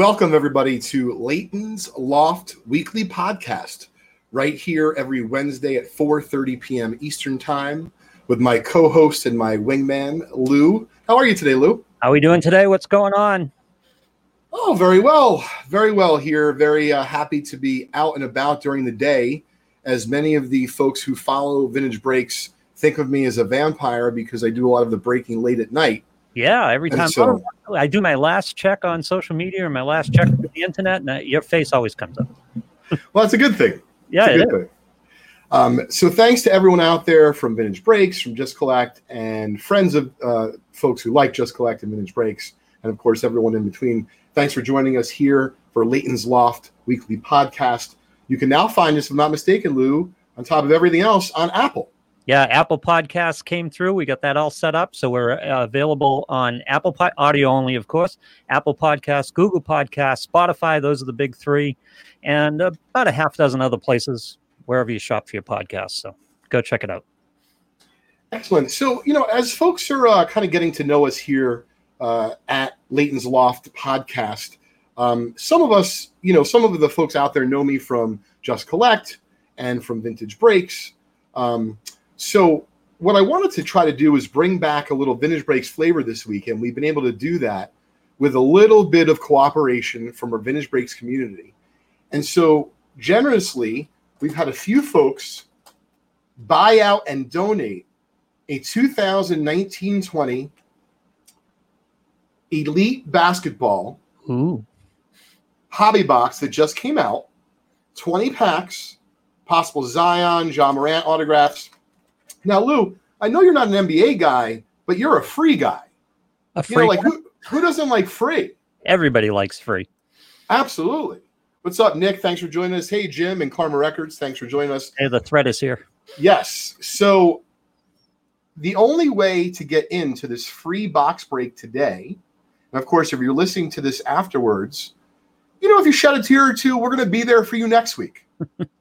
Welcome, everybody, to Leighton's Loft Weekly Podcast, right here every Wednesday at 4.30 p.m. Eastern Time with my co-host and my wingman, Lou. How are you today, Lou? How are we doing today? What's going on? Oh, very well. Very well here. Very uh, happy to be out and about during the day, as many of the folks who follow Vintage Breaks think of me as a vampire because I do a lot of the breaking late at night. Yeah, every time so, oh, I do my last check on social media or my last check on the internet, and your face always comes up. well, that's a good thing. Yeah, good thing. Um, so thanks to everyone out there from Vintage Breaks, from Just Collect, and friends of uh, folks who like Just Collect and Vintage Breaks, and of course everyone in between. Thanks for joining us here for Leighton's Loft weekly podcast. You can now find us, if I'm not mistaken, Lou, on top of everything else on Apple yeah, Apple Podcasts came through. We got that all set up. So we're uh, available on Apple audio only, of course, Apple Podcasts, Google Podcasts, Spotify. Those are the big three, and about a half dozen other places wherever you shop for your podcasts. So go check it out. Excellent. So, you know, as folks are uh, kind of getting to know us here uh, at Leighton's Loft podcast, um, some of us, you know, some of the folks out there know me from Just Collect and from Vintage Breaks. Um, so what I wanted to try to do is bring back a little vintage breaks flavor this week, and we've been able to do that with a little bit of cooperation from our vintage breaks community. And so generously, we've had a few folks buy out and donate a 2019-20 elite basketball Ooh. hobby box that just came out 20 packs possible zion Ja Morant autographs now, Lou, I know you're not an NBA guy, but you're a free guy. A free, you know, like who, who doesn't like free? Everybody likes free. Absolutely. What's up, Nick? Thanks for joining us. Hey, Jim and Karma Records. Thanks for joining us. Hey, the thread is here. Yes. So the only way to get into this free box break today, and of course, if you're listening to this afterwards, you know, if you shed a tear or two, we're going to be there for you next week.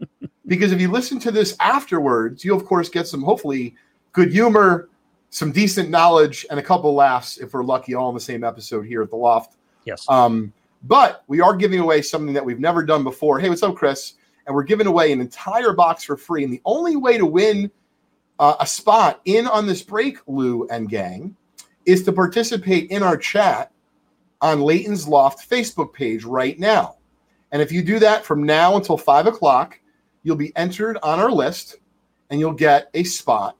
because if you listen to this afterwards, you of course get some hopefully good humor, some decent knowledge, and a couple laughs if we're lucky, all in the same episode here at the Loft. Yes. Um, but we are giving away something that we've never done before. Hey, what's up, Chris? And we're giving away an entire box for free. And the only way to win uh, a spot in on this break, Lou and gang, is to participate in our chat on Leighton's Loft Facebook page right now. And if you do that from now until five o'clock, you'll be entered on our list and you'll get a spot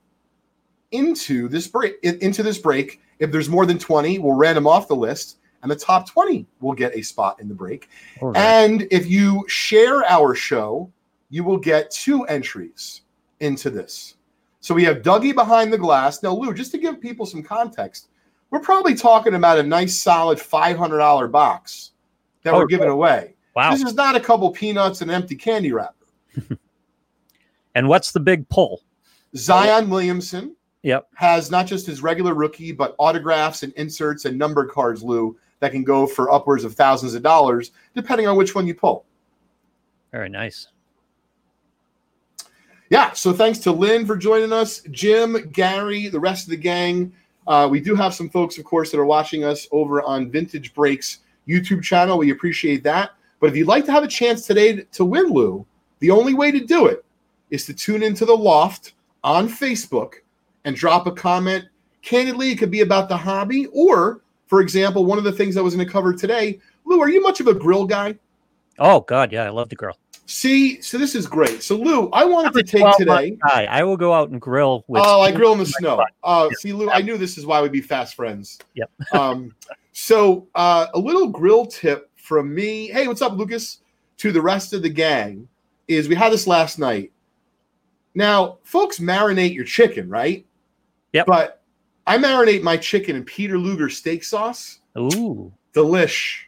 into this break into this break. If there's more than 20 we'll random off the list and the top 20 will get a spot in the break. Right. and if you share our show you will get two entries into this. So we have dougie behind the glass. Now lou just to give people some context we're probably talking about a nice solid $500 box that oh, we're giving away. Wow. This is not a couple peanuts and empty candy wrapper and what's the big pull? Zion Williamson yep. has not just his regular rookie, but autographs and inserts and number cards, Lou, that can go for upwards of thousands of dollars, depending on which one you pull. Very nice. Yeah, so thanks to Lynn for joining us, Jim, Gary, the rest of the gang. Uh, we do have some folks, of course, that are watching us over on Vintage Breaks YouTube channel. We appreciate that. But if you'd like to have a chance today to win, Lou, the only way to do it is to tune into the loft on Facebook and drop a comment. Candidly, it could be about the hobby, or, for example, one of the things I was going to cover today. Lou, are you much of a grill guy? Oh God, yeah, I love the grill. See, so this is great. So Lou, I wanted to take today. Guy. I will go out and grill. With oh, I grill in the snow. Uh, yeah. See, Lou, I knew this is why we'd be fast friends. Yep. um, so uh, a little grill tip from me. Hey, what's up, Lucas? To the rest of the gang is we had this last night. Now, folks marinate your chicken, right? Yep. But I marinate my chicken in Peter Luger steak sauce. Ooh. Delish.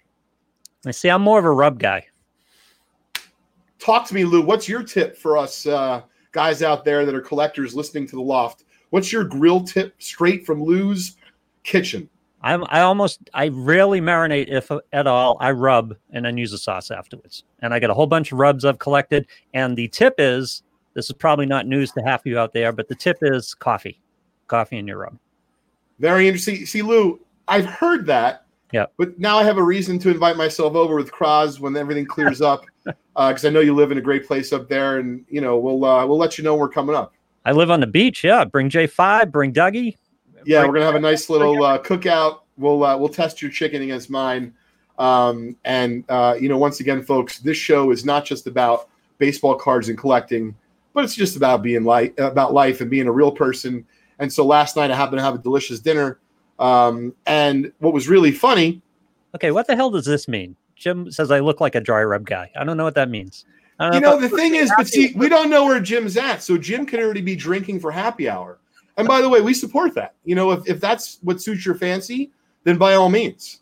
I see. I'm more of a rub guy. Talk to me, Lou. What's your tip for us uh, guys out there that are collectors listening to the loft? What's your grill tip straight from Lou's kitchen? I'm, I almost, I rarely marinate if at all. I rub and then use the sauce afterwards. And I got a whole bunch of rubs I've collected. And the tip is this is probably not news to half of you out there, but the tip is coffee, coffee in your rub. Very interesting. See, Lou, I've heard that, Yeah. But now I have a reason to invite myself over with Kraz when everything clears up, because uh, I know you live in a great place up there, and you know we'll uh, we'll let you know we're coming up. I live on the beach. Yeah, bring J five, bring Dougie. Yeah, bring, we're gonna have a nice little uh, cookout. We'll uh, we'll test your chicken against mine. Um, and uh, you know, once again, folks, this show is not just about baseball cards and collecting, but it's just about being life, about life and being a real person. And so last night I happened to have a delicious dinner. Um, and what was really funny. Okay, what the hell does this mean? Jim says I look like a dry rub guy. I don't know what that means. You know, the thing is, but see, we don't know where Jim's at. So Jim could already be drinking for happy hour. And by the way, we support that. You know, if, if that's what suits your fancy, then by all means.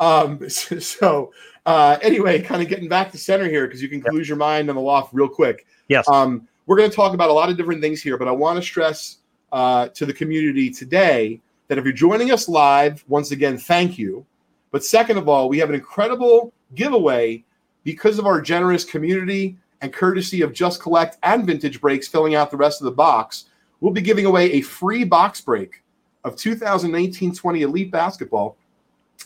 Um, so uh, anyway, kind of getting back to center here because you can yep. lose your mind on the loft real quick. Yes. Um, we're going to talk about a lot of different things here, but I want to stress uh, to the community today that if you're joining us live, once again, thank you. But second of all, we have an incredible giveaway because of our generous community and courtesy of Just Collect and Vintage Breaks filling out the rest of the box. We'll be giving away a free box break of 2019 20 Elite Basketball.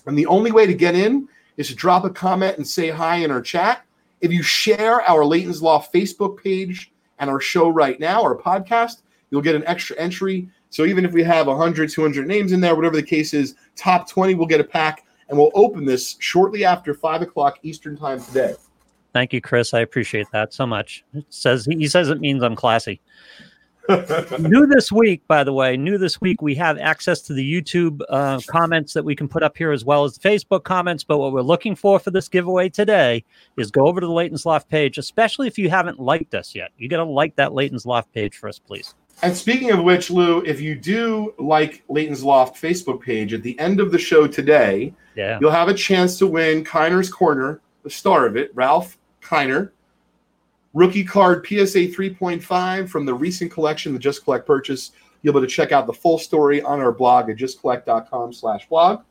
And the only way to get in is to drop a comment and say hi in our chat. If you share our Leighton's Loft Facebook page and our show right now, our podcast, you'll get an extra entry. So even if we have 100, 200 names in there, whatever the case is, top 20 will get a pack. And we'll open this shortly after 5 o'clock Eastern Time today. Thank you, Chris. I appreciate that so much. It says he says it means I'm classy. New this week, by the way, new this week, we have access to the YouTube uh, comments that we can put up here as well as the Facebook comments. But what we're looking for for this giveaway today is go over to the Leighton's Loft page, especially if you haven't liked us yet. You got to like that Leighton's Loft page for us, please. And speaking of which, Lou, if you do like Leighton's Loft Facebook page, at the end of the show today, yeah. you'll have a chance to win Kiner's Korner, the star of it, Ralph Kiner Rookie card PSA 3.5 from the recent collection, the Just Collect purchase. You'll be able to check out the full story on our blog at justcollect.com slash blog.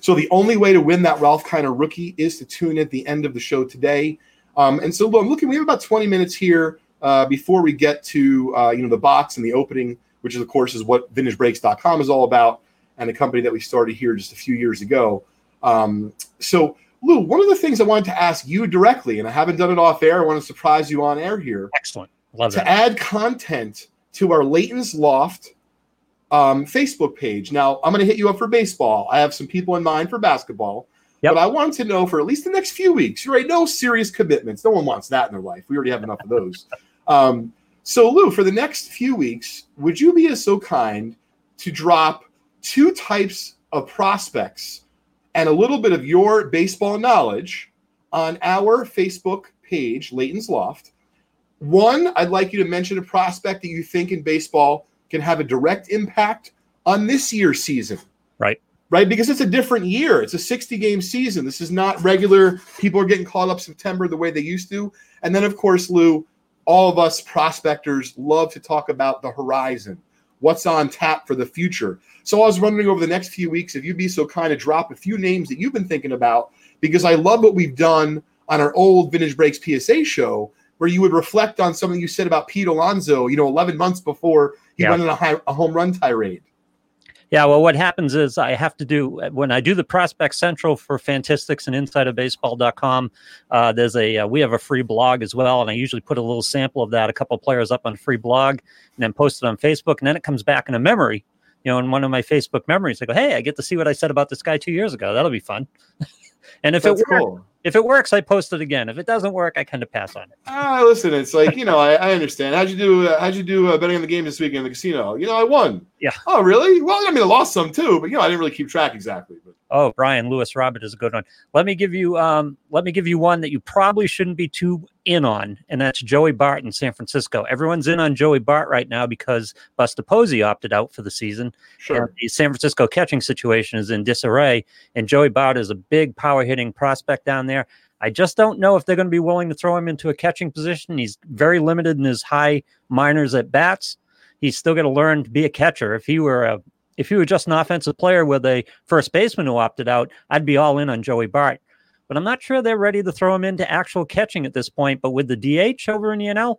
So the only way to win that Ralph Kiner rookie is to tune at the end of the show today. Um, and so I'm looking, we have about 20 minutes here uh, before we get to uh, you know the box and the opening, which is of course is what vintagebreaks.com is all about, and a company that we started here just a few years ago. Um, so Lou, one of the things I wanted to ask you directly, and I haven't done it off air, I want to surprise you on air here. Excellent. Love it. to that. add content to our Leighton's Loft um, Facebook page. Now, I'm going to hit you up for baseball. I have some people in mind for basketball. Yep. But I wanted to know for at least the next few weeks, you right? No serious commitments. No one wants that in their life. We already have enough of those. Um, so, Lou, for the next few weeks, would you be so kind to drop two types of prospects and a little bit of your baseball knowledge on our Facebook page, Leighton's Loft. One, I'd like you to mention a prospect that you think in baseball can have a direct impact on this year's season. Right. Right. Because it's a different year. It's a 60 game season. This is not regular. People are getting caught up September the way they used to. And then, of course, Lou, all of us prospectors love to talk about the horizon what's on tap for the future. So I was wondering over the next few weeks if you'd be so kind to drop a few names that you've been thinking about because I love what we've done on our old Vintage Breaks PSA show where you would reflect on something you said about Pete Alonso, you know, 11 months before he yeah. went on a, high, a home run tirade. Yeah, well, what happens is I have to do when I do the Prospect Central for Fantistics and InsiderBaseball.com. Uh, there's a uh, we have a free blog as well, and I usually put a little sample of that, a couple players up on free blog, and then post it on Facebook, and then it comes back in a memory. You know, in one of my Facebook memories, I go, "Hey, I get to see what I said about this guy two years ago. That'll be fun." and if That's it works, cool. If it works, I post it again. If it doesn't work, I kind of pass on it. Ah, listen, it's like you know, I, I understand. How'd you do? Uh, how'd you do uh, betting on the game this weekend in the casino? You know, I won. Yeah. Oh, really? Well, I mean, I lost some too, but you know, I didn't really keep track exactly. But oh, Brian Luis Robert is a good one. Let me give you um, let me give you one that you probably shouldn't be too in on, and that's Joey Bart in San Francisco. Everyone's in on Joey Bart right now because Buster Posey opted out for the season. Sure. And the San Francisco catching situation is in disarray, and Joey Bart is a big power hitting prospect down there. I just don't know if they're going to be willing to throw him into a catching position. He's very limited in his high minors at bats. He's still going to learn to be a catcher. If he were a if he were just an offensive player with a first baseman who opted out, I'd be all in on Joey Bart. But I'm not sure they're ready to throw him into actual catching at this point. But with the DH over in the NL,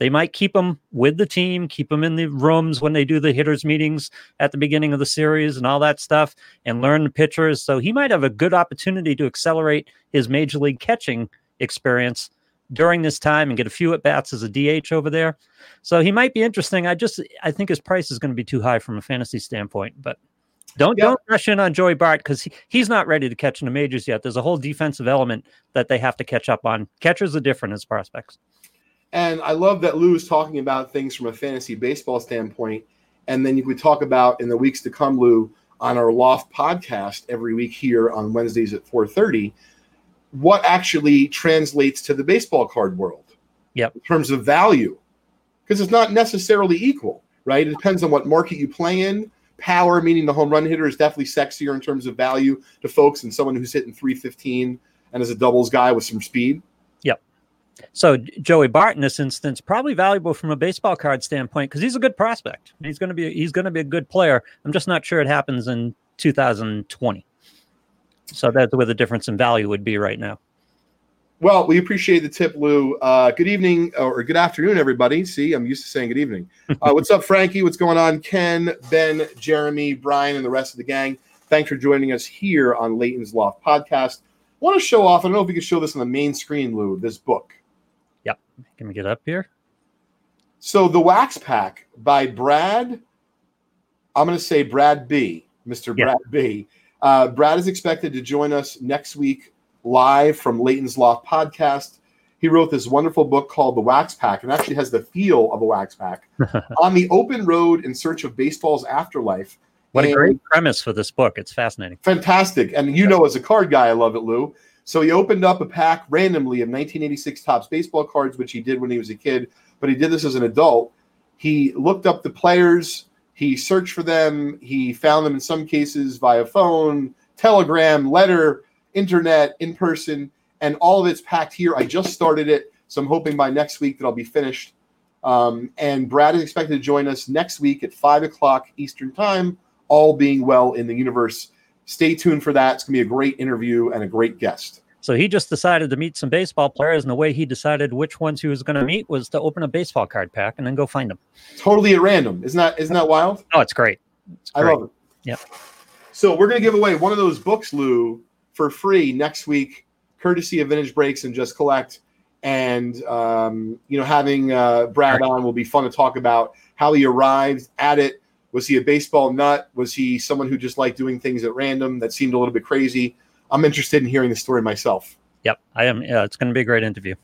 they might keep him with the team, keep him in the rooms when they do the hitters meetings at the beginning of the series and all that stuff, and learn the pitchers. So he might have a good opportunity to accelerate his major league catching experience during this time and get a few at bats as a DH over there. So he might be interesting. I just I think his price is going to be too high from a fantasy standpoint, but don't don't rush in on Joey Bart because he, he's not ready to catch in the majors yet. There's a whole defensive element that they have to catch up on. Catchers are different as prospects. And I love that Lou is talking about things from a fantasy baseball standpoint. And then you could talk about in the weeks to come, Lou, on our Loft podcast every week here on Wednesdays at 4:30, what actually translates to the baseball card world. Yep. In terms of value. Because it's not necessarily equal, right? It depends on what market you play in. Power, meaning the home run hitter, is definitely sexier in terms of value to folks than someone who's hitting 315 and is a doubles guy with some speed. So Joey Bart in this instance probably valuable from a baseball card standpoint because he's a good prospect. He's going to be he's going to be a good player. I'm just not sure it happens in 2020. So that's where the difference in value would be right now. Well, we appreciate the tip, Lou. Uh, good evening or good afternoon, everybody. See, I'm used to saying good evening. Uh, what's up, Frankie? What's going on? Ken, Ben, Jeremy, Brian, and the rest of the gang. Thanks for joining us here on Leighton's Loft podcast. want to show off. I don't know if you can show this on the main screen, Lou. This book. Yep. Can we get up here? So, the Wax Pack by Brad. I'm going to say Brad B. Mr. Brad B. Uh, Brad is expected to join us next week live from Leighton's Loft podcast. He wrote this wonderful book called The Wax Pack and actually has the feel of a wax pack on the open road in search of baseball's afterlife. What And a great premise for this book. It's fascinating. Fantastic. And you know, as a card guy, I love it, Lou. So he opened up a pack randomly of 1986 Topps baseball cards, which he did when he was a kid, but he did this as an adult. He looked up the players, he searched for them, he found them in some cases via phone, telegram, letter, internet, in person, and all of it's packed here. I just started it, so I'm hoping by next week that I'll be finished. Um, and Brad is expected to join us next week at five o'clock Eastern Time, all being well in the universe. Stay tuned for that. It's going to be a great interview and a great guest. So he just decided to meet some baseball players, and the way he decided which ones he was going to meet was to open a baseball card pack and then go find them. Totally at random. Isn't that isn't that wild? Oh, it's great. It's I love it. Yep. So we're going to give away one of those books, Lou, for free next week, courtesy of Vintage Breaks and Just Collect. And um, you know, having uh, Brad on will be fun to talk about how he arrived at it. Was he a baseball nut? Was he someone who just liked doing things at random that seemed a little bit crazy? I'm interested in hearing the story myself. Yep, I am. Yeah, it's going to be a great interview.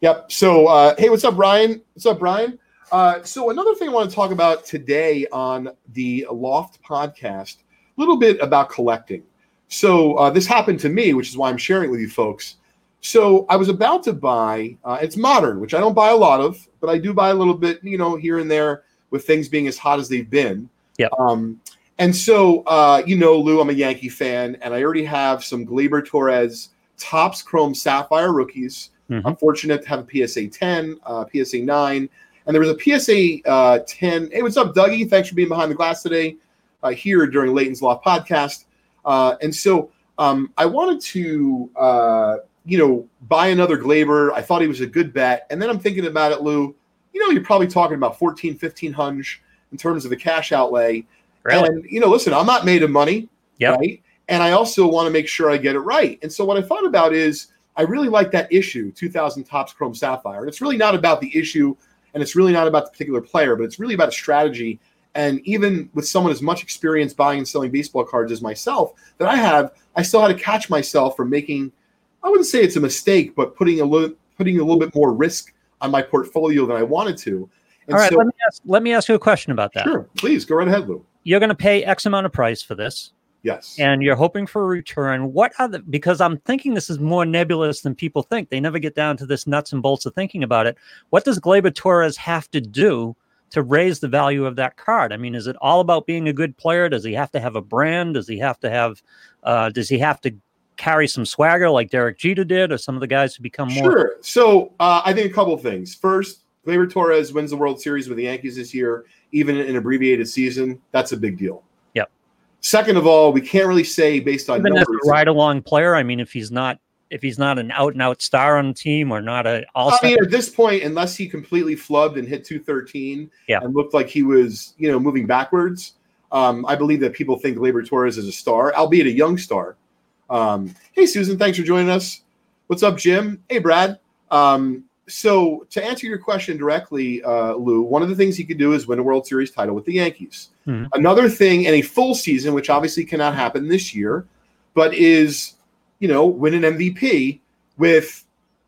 Yep. So, uh, hey, what's up, Ryan? What's up, Brian? Uh, so, another thing I want to talk about today on the Loft podcast, a little bit about collecting. So, uh, this happened to me, which is why I'm sharing it with you folks. So, I was about to buy, uh, it's modern, which I don't buy a lot of, but I do buy a little bit, you know, here and there with things being as hot as they've been. Yep. Um, and so, uh, you know, Lou, I'm a Yankee fan, and I already have some Gleyber Torres Topps Chrome Sapphire rookies. Mhm. I'm fortunate to have a PSA 10, uh, PSA 9, and there was a PSA uh, 10. Hey, what's up, Dougie? Thanks for being behind the glass today uh, here during Leighton's Loft podcast. Uh, and so um, I wanted to, uh, you know, buy another Gleyber. I thought he was a good bet. And then I'm thinking about it, Lou. You know, you're probably talking about 14, 15 hunch in terms of the cash outlay. Really? And, you know, listen, I'm not made of money, Yep. right? And I also want to make sure I get it right. And so what I thought about is I really like that issue, 2000 Topps Chrome Sapphire. And it's really not about the issue and it's really not about the particular player, but it's really about a strategy. And even with someone as much experience buying and selling baseball cards as myself that I have, I still had to catch myself from making, I wouldn't say it's a mistake, but putting a little putting a little bit more risk on my portfolio than I wanted to. And All right, so, let me ask. Let me ask you a question about that. sure, please go right ahead, Lou. You're going to pay X amount of price for this, Yes. and you're hoping for a return. What are the? Because I'm thinking this is more nebulous than people think. They never get down to this nuts and bolts of thinking about it. What does Gleyber Torres have to do to raise the value of that card? I mean, is it all about being a good player? Does he have to have a brand? Does he have to have? Uh, does he have to carry some swagger like Derek Jeter did, or some of the guys who become more? Sure. So uh, I think a couple of things. First, Gleyber Torres wins the World Series with the Yankees this year, even in an abbreviated season. That's a big deal. Yep. Second of all, we can't really say based on Even as numbers. a ride along player, I mean, if he's not if he's not an out and out star on the team or not a all. I mean, at this point, unless he completely flubbed and hit two thirteen, Yeah. and looked like he was you know moving backwards, um, I believe that people think Gleyber Torres is a star, albeit a young star. Um, hey, Susan, thanks for joining us. What's up, Jim? Hey, Brad. Um, so to answer your question directly, uh, Lou, one of the things he could do is win a World Series title with the Yankees. Mhm. Another thing in a full season, which obviously cannot happen this year, but is you know win an MVP with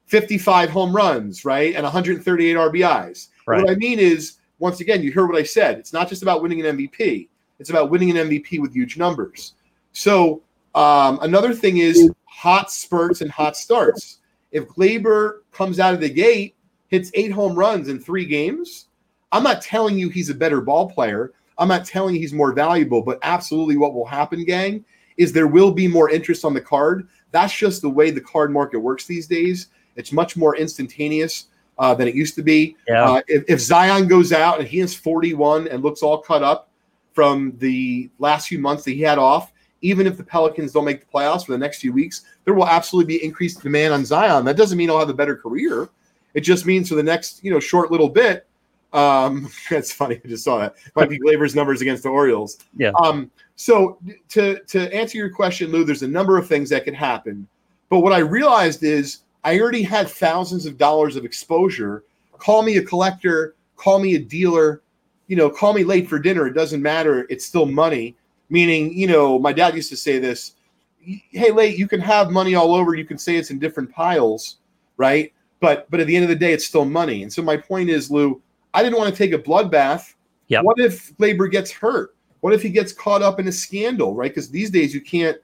55 home runs, right, and 138 RBIs. Right. What I mean is, once again, you hear what I said. It's not just about winning an MVP; it's about winning an MVP with huge numbers. So um, another thing is hot spurts and hot starts. If Gleyber comes out of the gate, hits eight home runs in three games, I'm not telling you he's a better ball player. I'm not telling you he's more valuable, but absolutely what will happen, gang, is there will be more interest on the card. That's just the way the card market works these days. It's much more instantaneous uh, than it used to be. Yeah. Uh, if, if Zion goes out and he is 41 and looks all cut up from the last few months that he had off, even if the Pelicans don't make the playoffs for the next few weeks, there will absolutely be increased demand on Zion. That doesn't mean he'll have a better career. It just means for the next, you know, short little bit. Um, that's funny. I just saw that. Might be Gleyber's numbers against the Orioles. Yeah. Um, so to to answer your question, Lou, there's a number of things that could happen. But what I realized is I already had thousands of dollars of exposure. Call me a collector, call me a dealer, you know, call me late for dinner. It doesn't matter. It's still money. Meaning, you know, my dad used to say this hey, late, you can have money all over. You can say it's in different piles, right? But but at the end of the day, it's still money. And so my point is, Lou, I didn't want to take a bloodbath. Yep. What if Gleyber gets hurt? What if he gets caught up in a scandal, right? Because these days you can't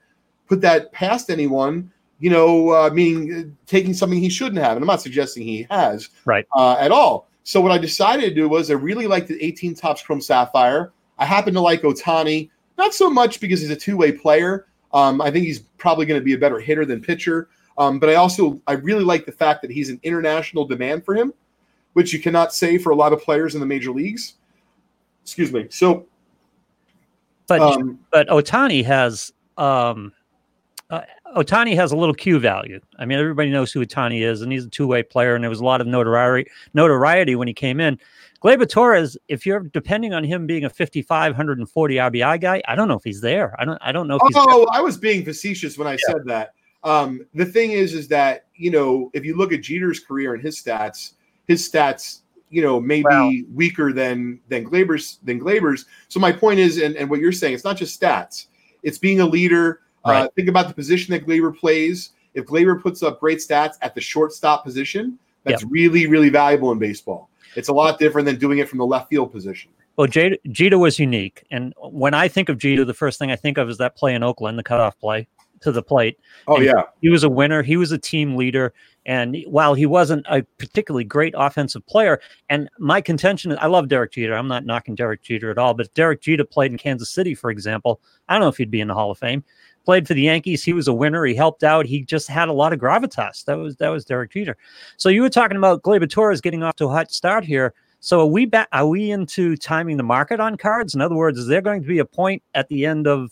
put that past anyone, you know, uh, meaning uh, taking something he shouldn't have. And I'm not suggesting he has Right. uh, at all. So what I decided to do was I really liked the 18 Topps Chrome Sapphire. I happen to like Ohtani, not so much because he's a two-way player. Um, I think he's probably going to be a better hitter than pitcher. Um, but I also I really like the fact that he's an international demand for him, which you cannot say for a lot of players in the major leagues. Excuse me. So But um, but Ohtani has um, uh, Ohtani has a little Q value. I mean, everybody knows who Ohtani is, and he's a two way player, and there was a lot of notoriety notoriety when he came in. Gleyber Torres, if you're depending on him being a 55, 140 RBI guy, I don't know if he's there. I don't. I don't know if he's. Oh, I was being facetious when I said that. Um, the thing is, is that you know, if you look at Jeter's career and his stats, his stats, you know, may Wow. be weaker than than Gleyber's than Gleyber's. So my point is, and, and what you're saying, it's not just stats; it's being a leader. Uh, think about the position that Gleyber plays. If Gleyber puts up great stats at the shortstop position, that's really, really valuable in baseball. It's a lot different than doing it from the left field position. Well, Jeter, Jeter was unique, and when I think of Jeter, the first thing I think of is that play in Oakland, the cutoff play to the plate. Oh And yeah, He was a winner. He was a team leader. And while he wasn't a particularly great offensive player, and my contention is I love Derek Jeter. I'm not knocking Derek Jeter at all, but if Derek Jeter played in Kansas City, for example, I don't know if he'd be in the Hall of Fame. Played for the Yankees. He was a winner. He helped out. He just had a lot of gravitas. That was that was Derek Jeter. So you were talking about Gleyber Torres getting off to a hot start here. So are we? Are we into timing the market on cards? In other words, is there going to be a point at the end of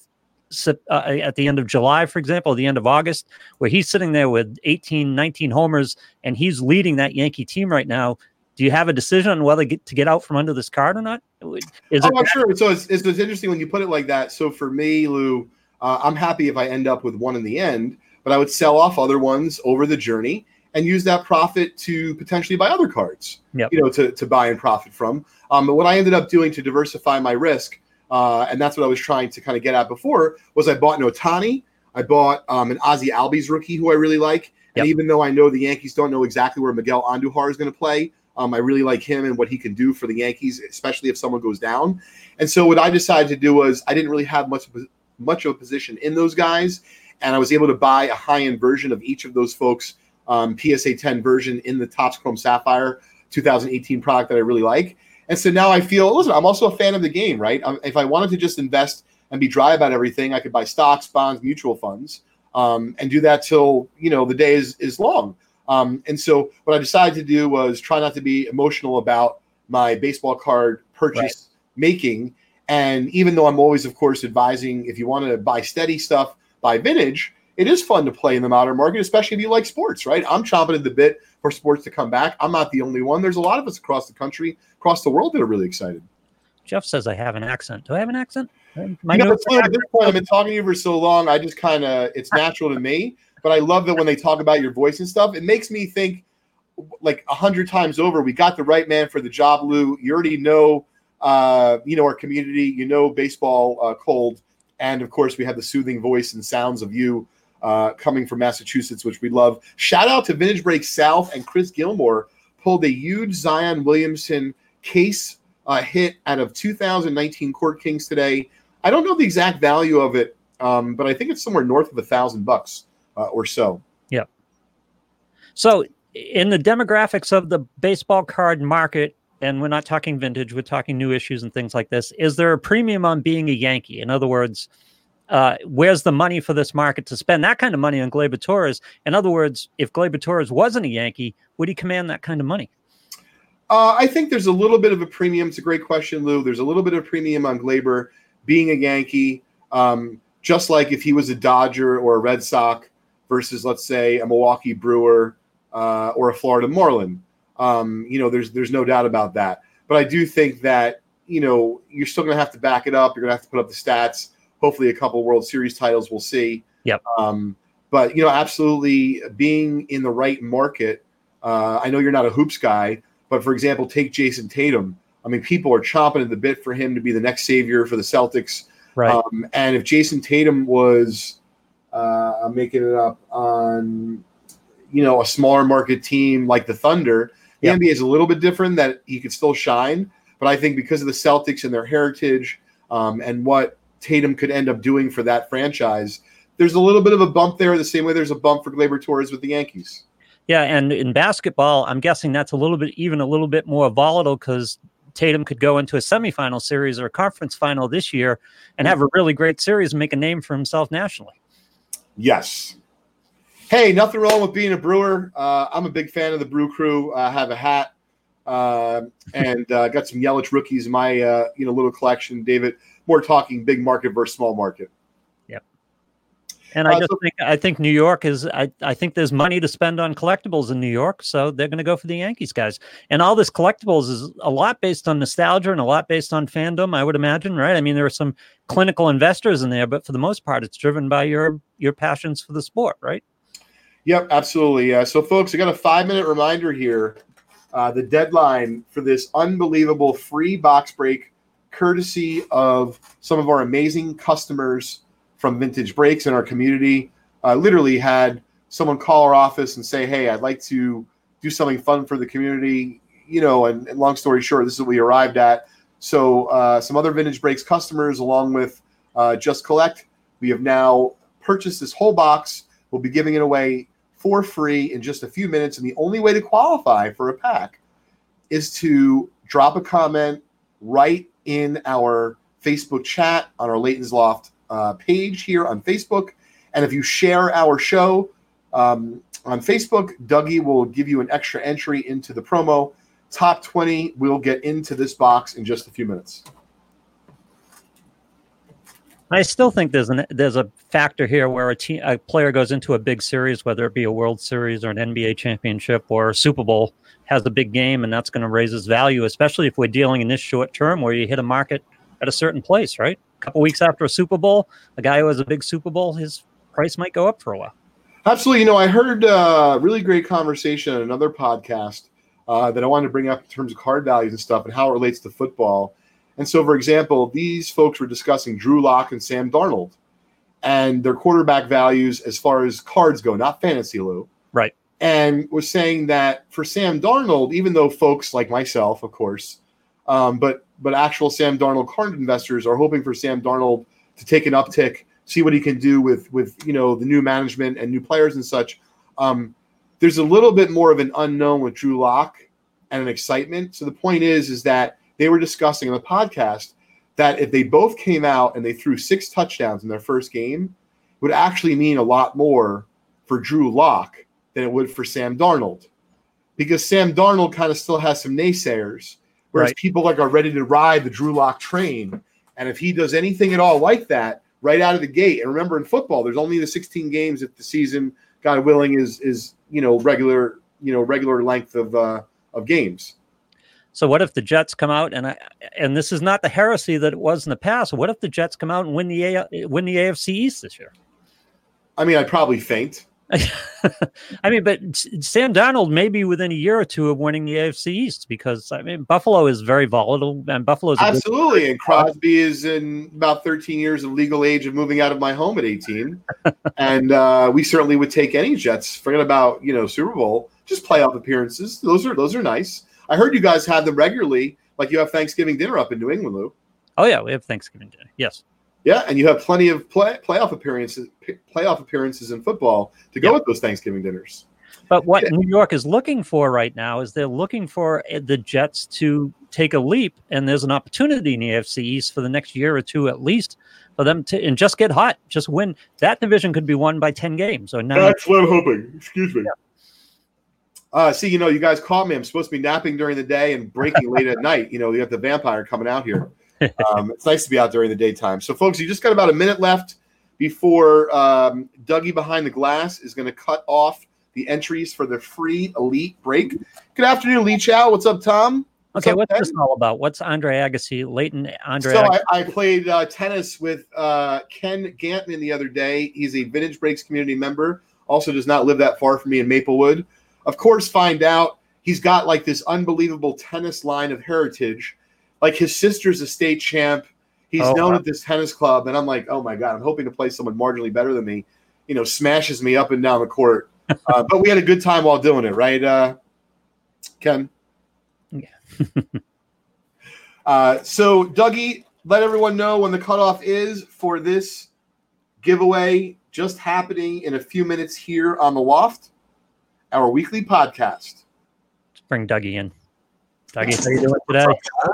uh, at the end of July, for example, the end of August, where he's sitting there with 18, 19 homers and he's leading that Yankee team right now. Do you have a decision on whether get, to get out from under this card or not? Is it oh, I'm sure. So it's, it's, it's interesting when you put it like that. So for me, Lou, uh, I'm happy if I end up with one in the end, but I would sell off other ones over the journey and use that profit to potentially buy other cards. Yep. You know, to to buy and profit from. Um, but what I ended up doing to diversify my risk, uh, and that's what I was trying to kind of get at before, was I bought an Ohtani, I bought um, an Ozzie Albies rookie who I really like, and Yep. even though I know the Yankees don't know exactly where Miguel Andujar is going to play. Um, I really like him and what he can do for the Yankees, especially if someone goes down. And so what I decided to do was I didn't really have much of a- much of a position in those guys, and I was able to buy a high end version of each of those folks, um, PSA 10 version in the Topps Chrome Sapphire 2018 product that I really like. And so now I feel listen, I'm also a fan of the game, right? Um, if I wanted to just invest and be dry about everything, I could buy stocks, bonds, mutual funds, um, and do that till you know the day is is long. Um, and so what I decided to do was try not to be emotional about my baseball card purchase making. And even though I'm always, of course, advising if you want to buy steady stuff, buy vintage, it is fun to play in the modern market, especially if you like sports, right? I'm chomping at the bit for sports to come back. I'm not the only one. There's a lot of us across the country, across the world that are really excited. Jeff says I have an accent. Do I have an accent? My you know, at this point, I've been talking to you for so long. I just kind of, it's natural to me. But I love that when they talk about your voice and stuff, it makes me think like a hundred times over, we got the right man for the job, Lou. You already know, uh, you know, our community, you know, baseball uh, cold. And of course, we have the soothing voice and sounds of you uh, coming from Massachusetts, which we love. Shout out to Vintage Break South and Chris Gilmore pulled a huge Zion Williamson case uh, hit out of 2019 Court Kings today. I don't know the exact value of it, um, but I think it's somewhere north of a thousand bucks uh, or so. Yeah. So, in the demographics of the baseball card market, and we're not talking vintage, we're talking new issues and things like this. Is there a premium on being a Yankee? In other words, uh, where's the money for this market to spend that kind of money on Gleyber Torres? In other words, if Gleyber Torres wasn't a Yankee, would he command that kind of money? Uh, I think there's a little bit of a premium. It's a great question, Lou. There's a little bit of premium on Gleyber being a Yankee, um, just like if he was a Dodger or a Red Sox versus, let's say, a Milwaukee Brewer uh, or a Florida Marlin. Um, you know, there's there's no doubt about that. But I do think that you know you're still going to have to back it up. You're going to have to put up the stats. Hopefully, a couple World Series titles we'll see. Yep. Um, but you know, absolutely being in the right market. Uh, I know you're not a hoops guy, but for example, take Jayson Tatum. I mean, people are chomping at the bit for him to be the next savior for the Celtics. Right. Um, and if Jayson Tatum was, uh, I'm making it up on, you know, a smaller market team like the Thunder, the yep. NBA is a little bit different that he could still shine. But I think because of the Celtics and their heritage um, and what Tatum could end up doing for that franchise, there's a little bit of a bump there, the same way there's a bump for Gleyber Torres with the Yankees. Yeah, and in basketball, I'm guessing that's a little bit even a little bit more volatile because Tatum could go into a semifinal series or a conference final this year and have a really great series and make a name for himself nationally. Yes. Hey, nothing wrong with being a brewer. Uh, I'm a big fan of the Brew Crew. I have a hat uh, and uh, got some Yelich rookies in my uh, you know little collection. David, more talking big market versus small market. Yep. And I uh, just so, think I think New York is I, I think there's money to spend on collectibles in New York, so they're going to go for the Yankees guys. And all this collectibles is a lot based on nostalgia and a lot based on fandom, I would imagine, right? I mean, there are some clinical investors in there, but for the most part, it's driven by your your passions for the sport, right? Yep, absolutely. So, folks, I got a five minute reminder here. Uh, the deadline for this unbelievable free box break, courtesy of some of our amazing customers from Vintage Breaks in our community. Uh, literally had someone call our office and say, "Hey, I'd like to do something fun for the community." You know, and, and long story short, this is what we arrived at. So uh, some other Vintage Breaks customers, along with uh, Just Collect, we have now purchased this whole box. We'll be giving it away for free in just a few minutes. And the only way to qualify for a pack is to drop a comment right in our Facebook chat on our Leighton's Loft uh, page here on Facebook. And if you share our show um, on Facebook, Dougie will give you an extra entry into the promo. Top 20 will get into this box in just a few minutes. I still think there's an there's a factor here where a team a player goes into a big series, whether it be a World Series or an NBA championship or a Super Bowl, has a big game, and that's going to raise his value, especially if we're dealing in this short term where you hit a market at a certain place, right? A couple weeks after a Super Bowl, a guy who has a big Super Bowl, his price might go up for a while. Absolutely. You know, I heard a uh, really great conversation on another podcast uh, that I wanted to bring up in terms of card values and stuff and how it relates to football. And so, for example, these folks were discussing Drew Lock and Sam Darnold and their quarterback values as far as cards go, not fantasy, Lou. Right. And was saying that for Sam Darnold, even though folks like myself, of course, um, but but actual Sam Darnold card investors are hoping for Sam Darnold to take an uptick, see what he can do with with you know the new management and new players and such. Um, there's a little bit more of an unknown with Drew Lock and an excitement. So the point is, is that they were discussing on the podcast that if they both came out and they threw six touchdowns in their first game, would actually mean a lot more for Drew Lock than it would for Sam Darnold, because Sam Darnold kind of still has some naysayers Whereas right. people like are ready to ride the Drew Lock train. And if he does anything at all like that, right out of the gate. And remember, in football, there's only the 16 games if the season, God willing, is is you know regular you know regular length of uh, of games. So what if the Jets come out and I, and this is not the heresy that it was in the past. What if the Jets come out and win the A, win the AFC East this year? I mean, I'd probably faint. I mean, but Sam Darnold may be within a year or two of winning the AFC East because I mean Buffalo is very volatile and Buffalo is absolutely. Good- and Crosby is in about 13 years of legal age of moving out of my home at 18, and uh, we certainly would take any Jets. Forget about you know Super Bowl, just playoff appearances. Those are those are nice. I heard you guys have them regularly, like you have Thanksgiving dinner up in New England, Lou. Oh yeah, we have Thanksgiving dinner. Yes. Yeah, and you have plenty of play, playoff appearances, playoff appearances in football to go with those Thanksgiving dinners. But what yeah. New York is looking for right now is they're looking for eh, the Jets to take a leap, and there's an opportunity in the AFC East for the next year or two at least for them to and just get hot, just win. That division could be won by ten games or nine. That's what I'm hoping. Excuse me. Yeah. Uh, see, you know, you guys caught me. I'm supposed to be napping during the day and breaking late at night. You know, you have the vampire coming out here. Um, it's nice to be out during the daytime. So, folks, you just got about a minute left before um, Dougie behind the glass is going to cut off the entries for the free elite break. Good afternoon, Lee Chow. What's up, Tom? What's okay, up, what's Ted? this all about? What's Andre Agassi, Leighton Andre? So I, I, played uh, tennis with uh, Ken Gantman the other day. He's a Vintage Breaks community member. Also, does not live that far from me in Maplewood of course, find out he's got like this unbelievable tennis line of heritage. Like his sister's a state champ. He's oh, known wow. at this tennis club, and I'm like, oh my god, I'm hoping to play someone marginally better than me. You know, smashes me up and down the court. Uh, but we had a good time while doing it, right, uh, Ken? Yeah. uh, so, Dougie, let everyone know when the cutoff is for this giveaway just happening in a few minutes here on the Loft our weekly podcast. Let's bring Dougie in. Dougie, how you doing today?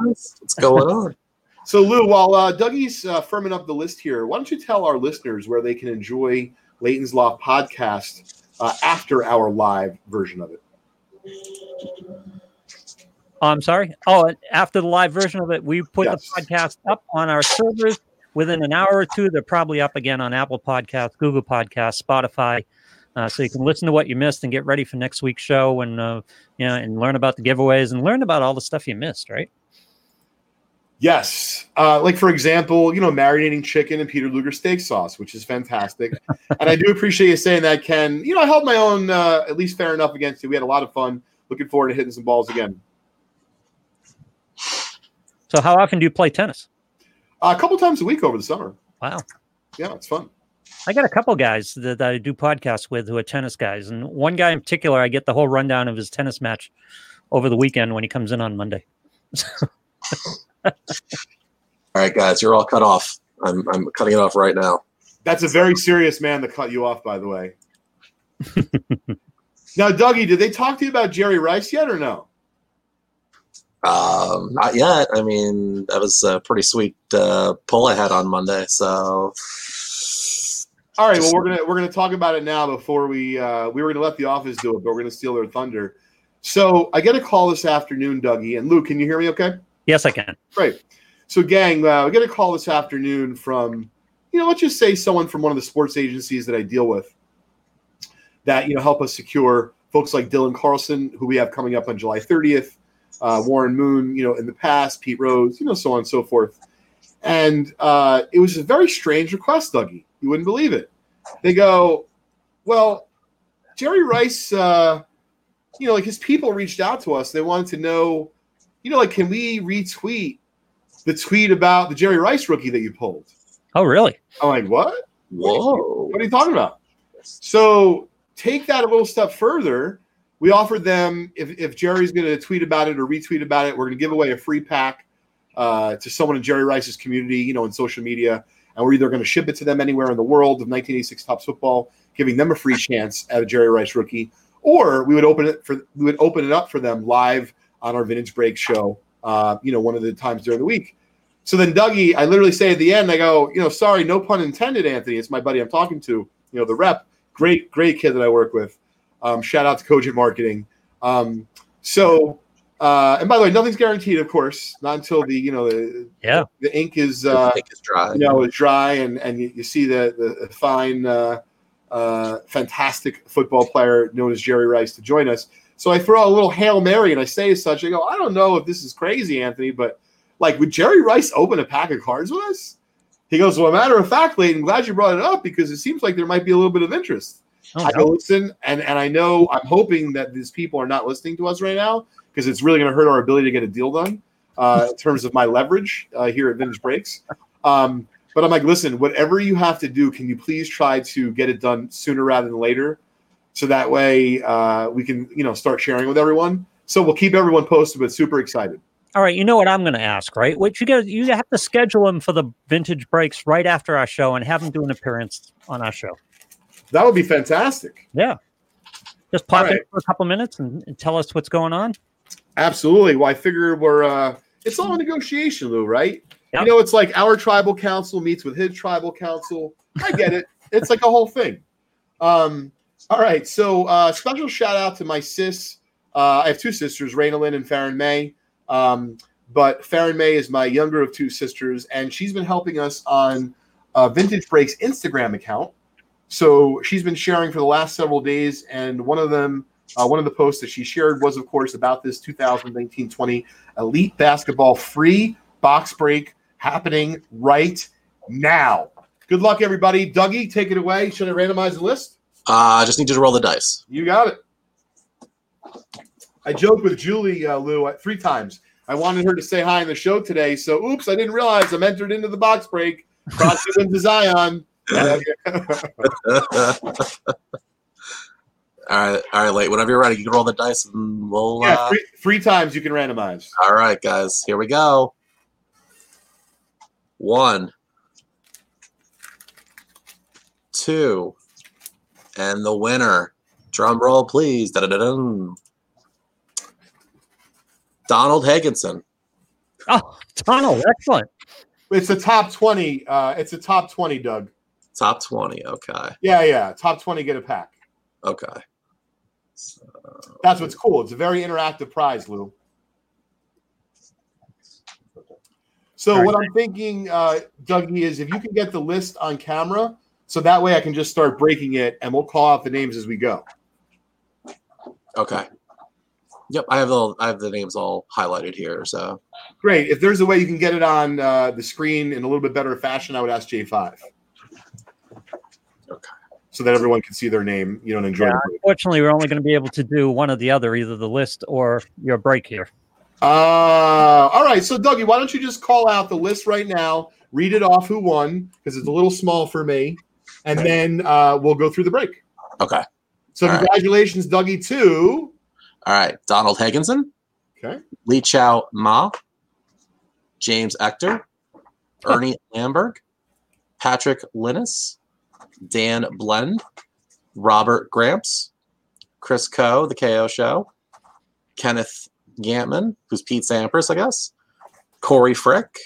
What's going on? So, Lou, while uh, Dougie's uh, firming up the list here, why don't you tell our listeners where they can enjoy Leighton's Loft podcast uh, after our live version of it? Oh, I'm sorry. Oh, after the live version of it, we put yes. the podcast up on our servers within an hour or two. They're probably up again on Apple Podcasts, Google Podcasts, Spotify, uh, so you can listen to what you missed and get ready for next week's show and uh, you know and learn about the giveaways and learn about all the stuff you missed right? Yes. Uh, like for example you know marinating chicken and peter luger steak sauce which is fantastic. And i do appreciate you saying that ken. You know i held my own uh, at least fair enough against you. We had a lot of fun. Looking forward to hitting some balls again. So how often do you play tennis? A couple times a week over the summer. Wow. Yeah it's fun I got a couple guys that, that, I do podcasts with who are tennis guys, and one guy in particular, I get the whole rundown of his tennis match over the weekend when he comes in on Monday. all right, guys, you're all cut off. I'm I'm cutting it off right now. That's a very serious man to cut you off, by the way. now, Dougie, did they talk to you about Jerry Rice yet, or no? Um, not yet. I mean, that was a pretty sweet uh, pull I had on Monday. So all right. Well, we're gonna we're gonna talk about it now before we uh, we were gonna let the office do it, but we're gonna steal their thunder. So I get a call this afternoon, Dougie and Luke. Can you hear me? Okay. Yes, I can. Great. So, gang, uh, I get a call this afternoon from, you know, let's just say someone from one of the sports agencies that I deal with that you know help us secure folks like Dylan Carlson, who we have coming up on July 30th, uh, Warren Moon, you know, in the past, Pete Rose, you know, so on and so forth. And uh, it was a very strange request, Dougie. You wouldn't believe it. They go, well, Jerry Rice, uh, you know, like his people reached out to us. They wanted to know, you know, like, can we retweet the tweet about the Jerry Rice rookie that you pulled? Oh, really? I'm like, what? Whoa. What are you talking about? So take that a little step further. We offered them if, if Jerry's going to tweet about it or retweet about it, we're going to give away a free pack uh, to someone in Jerry Rice's community, you know, in social media and we're either going to ship it to them anywhere in the world of 1986 Topps football, giving them a free chance at a Jerry Rice rookie, or we would open it for we would open it up for them live on our Vintage Break show. Uh, you know, one of the times during the week. So then Dougie, I literally say at the end, I go, you know, sorry, no pun intended, Anthony. It's my buddy I'm talking to. You know, the rep, great, great kid that I work with. Um, shout out to Cogent Marketing. Um, so Uh, and by the way, nothing's guaranteed, of course, not until the you know the Yeah. the ink is uh, ink is dry. you know is dry and and you, you see the the fine uh, uh, fantastic football player known as Jerry Rice to join us. So I throw a little hail mary and I say as such, I go, I don't know if this is crazy, Anthony, but like would Jerry Rice open a pack of cards with us? He goes, well, matter of fact, Leighton, glad you brought it up because it seems like there might be a little bit of interest. Oh, I no. go listen, and and I know I'm hoping that these people are not listening to us right now because it's really going to hurt our ability to get a deal done uh, in terms of my leverage uh, here at Vintage Breaks. Um, but I'm like, listen, whatever you have to do, can you please try to get it done sooner rather than later, so that way uh, we can you know start sharing with everyone. So we'll keep everyone posted, but super excited. All right, you know what I'm going to ask, right? What you got? You have to schedule him for the vintage breaks right after our show and have him do an appearance on our show. That would be fantastic. Yeah, just pop All in for a couple minutes and, and tell us what's going on. Absolutely. Well, I figure we're uh it's all a negotiation, Lou, right? Yep. You know, it's like our tribal council meets with his tribal council. I get it. it's like a whole thing. Um, all right. So uh special shout out to my sis. Uh I have two sisters, Raina Lynn and Farron May. Um, but Farron May is my younger of two sisters, and she's been helping us on uh, Vintage Breaks Instagram account. So she's been sharing for the last several days, and one of them uh, one of the posts that she shared was, of course, about this 2019-20 Elite Basketball free box break happening right now. Good luck, everybody. Dougie, take it away. Should I randomize the list? Uh, I just need you to roll the dice. You got it. I joked with Julie uh, Lou uh, three times. I wanted her to say hi in the show today, so oops, I didn't realize I'm entered into the box break. You into Zion. all right, all right, late. Whenever you're ready, you can roll the dice, and we'll. yeah, Uh, three, three times you can randomize. all right, guys, here we go. One, two, and the winner. Drum roll, please. Da-da-da-dum. Donald Higginson. Oh, Donald, excellent. It's a top 20. Uh, it's a top 20, Doug. Top 20. Okay. Yeah, yeah. Top 20 get a pack. Okay. So, That's what's cool. It's a very interactive prize, Lou. So All what I'm thinking, uh, Dougie, is if you can get the list on camera, so that way I can just start breaking it, and we'll call out the names as we go. okay. Yep, I have the I have the names all highlighted here. So Great. If there's a way you can get it on uh, the screen in a little bit better fashion, I would ask J5. Okay. So that everyone can see their name, you know, and enjoy Yeah, unfortunately, we're only going to be able to do one or the other, either the list or your break here. Uh, all right. So, Dougie, why don't you just call out the list right now, read it off who won, because it's a little small for me, and then uh, we'll go through the break. okay. So, All right. congratulations, Dougie, too. All right. Donald Higginson, Okay. Lee Chow Ma, James Ector, Ernie Lamberg, Patrick Linus, Dan Blend, Robert Gramps, Chris Coe, The KO Show, Kenneth Gantman, who's Pete Sampras, I guess, Corey Frick,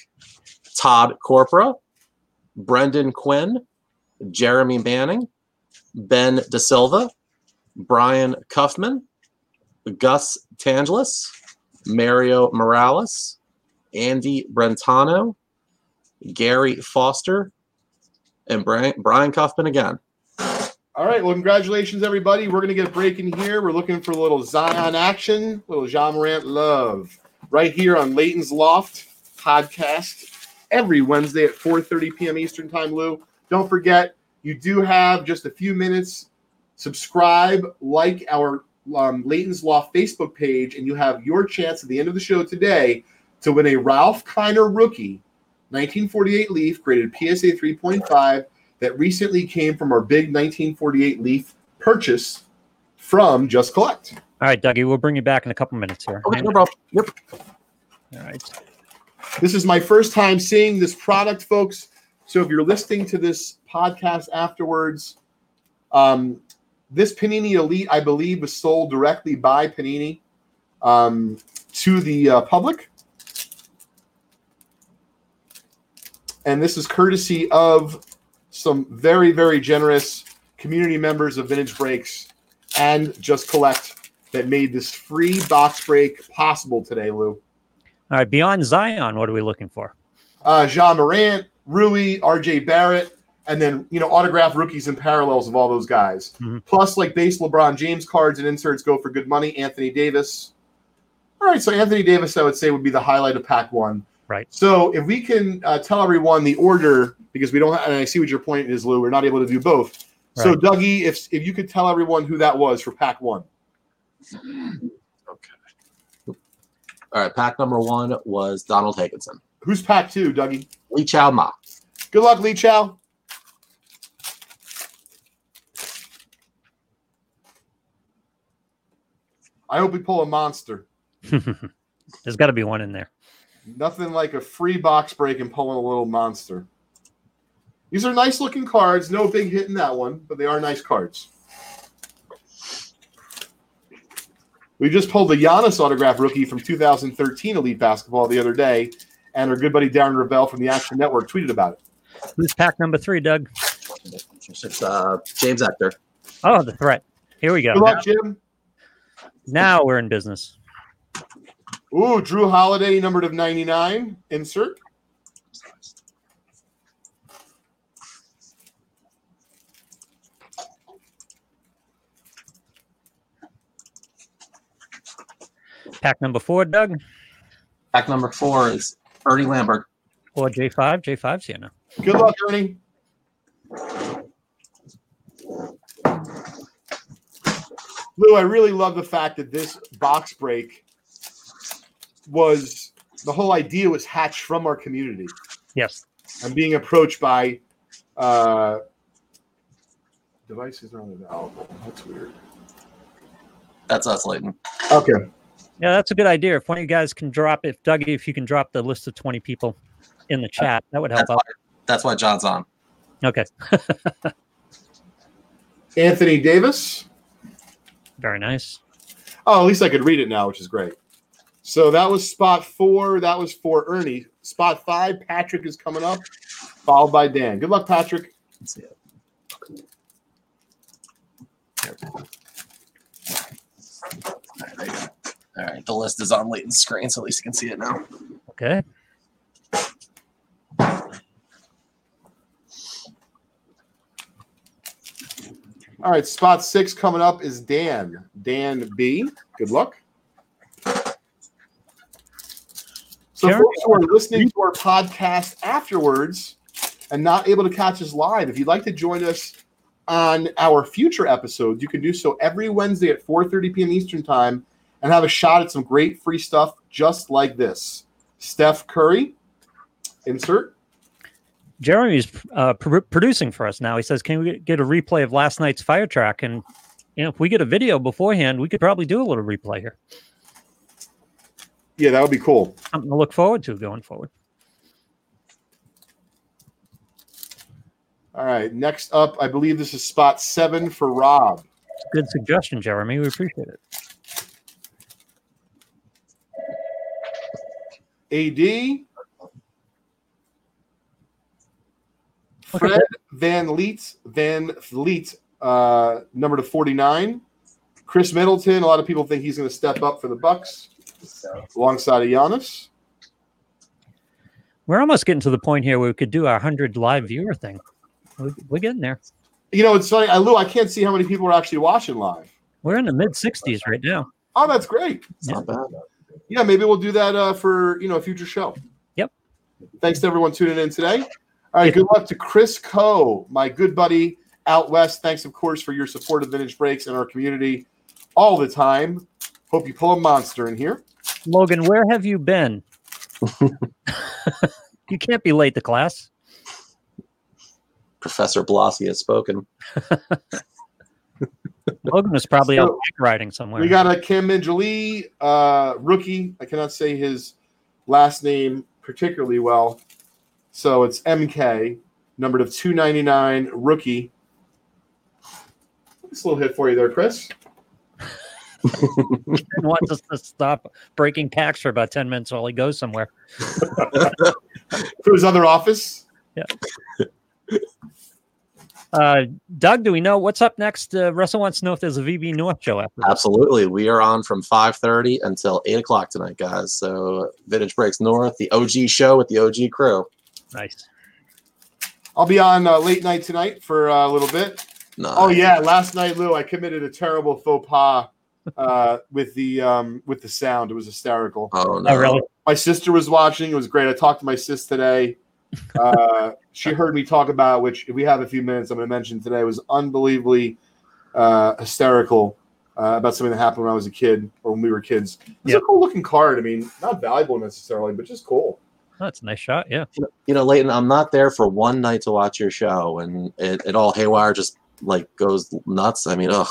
Todd Corpora, Brendan Quinn, Jeremy Manning, Ben DeSilva, Brian Cuffman, Gus Tangelis, Mario Morales, Andy Brentano, Gary Foster, and Brian, Brian Cuffman again. All right. Well, congratulations, everybody. We're going to get breaking here. We're looking for a little Zion action, little Ja Morant love, right here on Leighton's Loft podcast every Wednesday at 4:30 p.m. Eastern Time. Lou, don't forget you do have just a few minutes. Subscribe, like our um, Leighton's Loft Facebook page, and you have your chance at the end of the show today to win a Ralph Kiner rookie 1948 Leaf graded PSA 3.5 that recently came from our big 1948 Leaf purchase from Just Collect. All right, Dougie, we'll bring you back in a couple minutes here. Okay, no problem. Yep. All right. This is my first time seeing this product, folks. So if you're listening to this podcast afterwards, um, this Panini Elite, I believe, was sold directly by Panini um, to the uh, public. And this is courtesy of some very, very generous community members of Vintage Breaks and Just Collect that made this free box break possible today, Lou. All right, beyond Zion, what are we looking for? Uh, Ja Morant, Rui, RJ Barrett, and then you know autograph rookies and parallels of all those guys. Mhm. Plus, like base LeBron James cards and inserts go for good money. Anthony Davis. All right, so Anthony Davis, I would say, would be the highlight of Pack One. Right. So if we can uh, tell everyone the order, because we don't, and I see what your point is, Lou. We're not able to do both. So Right. Dougie, if if you could tell everyone who that was for Pack One. Okay. All right. Pack number one was Donald Higginson. Who's Pack Two, Dougie? Lee Chow Ma. Good luck, Lee Chow. I hope we pull a monster. There's got to be one in there. Nothing like a free box break and pulling a little monster. These are nice looking cards. No big hit in that one, but they are nice cards. We just pulled the Giannis autograph rookie from 2013 Elite Basketball the other day, and our good buddy Darren Rovell from the Action Network tweeted about it. Who's pack number three, Doug? It's uh, James Ector. Oh, the threat. Here we go. Good luck, Jim. Now we're in business. Ooh, Jrue Holiday, numbered of 99. Insert. Pack number four, Doug, Pack number four is Ernie Lambert. or J5. J5's here now. Good luck, Ernie. Lou, I really love the fact that this box break was the whole idea was hatched from our community. Yes. I'm being approached by uh, devices are unavailable. That's weird. That's us, Leighton. Okay. Yeah, that's a good idea. If one of you guys can drop, if Dougie, if you can drop the list of 20 people in the chat, that would help That's why, out. that's why John's on. Okay. Anthony Davis. Very nice. Oh, at least I could read it now, which is great. So that was spot four. That was for Ernie. Spot five, Patrick is coming up, followed by Dan. Good luck, Patrick. Let's see it. All right, there you go. All right, the list is on Leighton's screen, so at least you can see it now. Okay. All right, spot six coming up is Dan. Dan B. Good luck. So, Jeremy- folks who are listening to our podcast afterwards and not able to catch us live, if you'd like to join us on our future episodes, you can do so every Wednesday at 4:30 p.m. Eastern Time and have a shot at some great free stuff just like this. Steph Curry, insert. Jeremy's uh, pr- producing for us now. He says, "Can we get a replay of last night's fire track?" And you know, if we get a video beforehand, we could probably do a little replay here. Yeah, that would be cool. Something to look forward to going forward. All right, next up, I believe this is spot seven for Rob. Good suggestion, Jeremy. We appreciate it. AD. Fred Van Leet, Van Vliet, uh, number to 49. Khris Middleton, a lot of people think he's going to step up for the Bucks alongside of Giannis. We're almost getting to the point here where we could do our hundred live viewer thing. We- We're getting there. You know, it's funny. I, Lou, I can't see how many people are actually watching live. We're in the mid 60s right now. Oh, that's great. It's not bad. Yeah, maybe we'll do that uh, for you know a future show. Yep. Thanks to everyone tuning in today. All right, good luck to Chris Coe, my good buddy out west. Thanks, of course, for your support of Vintage Breaks and our community all the time. Hope you pull a monster in here. Logan, where have you been? you can't be late to class. Professor Blasi has spoken. Logan was probably out So, bike riding somewhere. We got a Kim Minjali, uh, rookie. I cannot say his last name particularly well. So it's MK, numbered of 299, rookie. Nice little hit for you there, Chris. And wants us to stop breaking packs for about 10 minutes while he goes somewhere. For his other office. Yeah. Uh, Doug, do we know what's up next? Uh, Russell wants to know if there's a VB North show after. this. Absolutely. We are on from 5.30 until 8 o'clock tonight, guys. So Vintage Breaks North, the OG show with the OG crew. Nice. I'll be on uh, late night tonight for uh, a little bit. Nice. Oh yeah, last night, Lou, I committed a terrible faux pas uh, with the um, with the sound. It was hysterical. Oh, no. Oh, really? My sister was watching. It was great. I talked to my sis today. Uh, she heard me talk about which, if we have a few minutes, I'm going to mention today. Was unbelievably uh, hysterical uh, about something that happened when I was a kid or when we were kids. It's Yeah. a cool looking card. I mean, not valuable necessarily, but just cool. Oh, that's a nice shot. Yeah. You know, Leighton, I'm not there for one night to watch your show, and it, it all haywire just like goes nuts. I mean, ugh.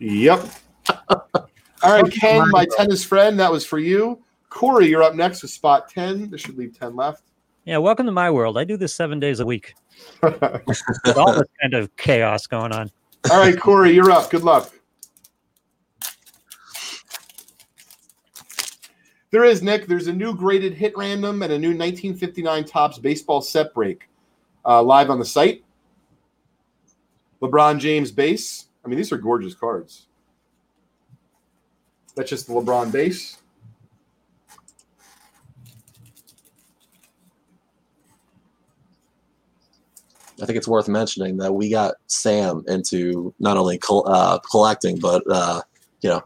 Yep. All right, Ken, my tennis friend, that was for you. Corey, you're up next with spot 10. This should leave 10 left. Yeah. Welcome to my world. I do this seven days a week. With all this kind of chaos going on. All right, Corey, you're up. Good luck. There is, Nick. There's a new graded hit random and a new 1959 Topps baseball set break uh, live on the site. LeBron James base. I mean, these are gorgeous cards. That's just the LeBron base. I think it's worth mentioning that we got Sam into not only col- uh, collecting, but uh, you know,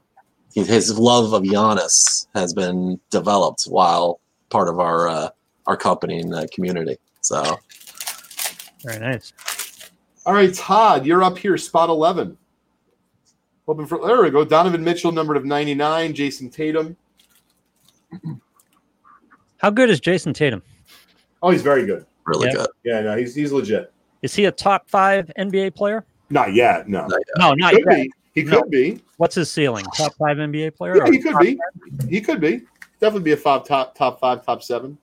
he- his love of Giannis has been developed while part of our uh, our company and uh, community. So Very nice. All right, Todd, you're up here, spot 11. Hoping for there we go. Donovan Mitchell, numbered of 99. Jayson Tatum. How good is Jayson Tatum? Oh, he's very good. really Yeah. good. Yeah, no, he's he's legit. Is he a top five NBA player? Not yet, no. Not yet. No, not Could yet. be. He No. could be. What's his ceiling? Top five NBA player? Yeah, he could top be. He could be. Definitely be a five top top five, top seven.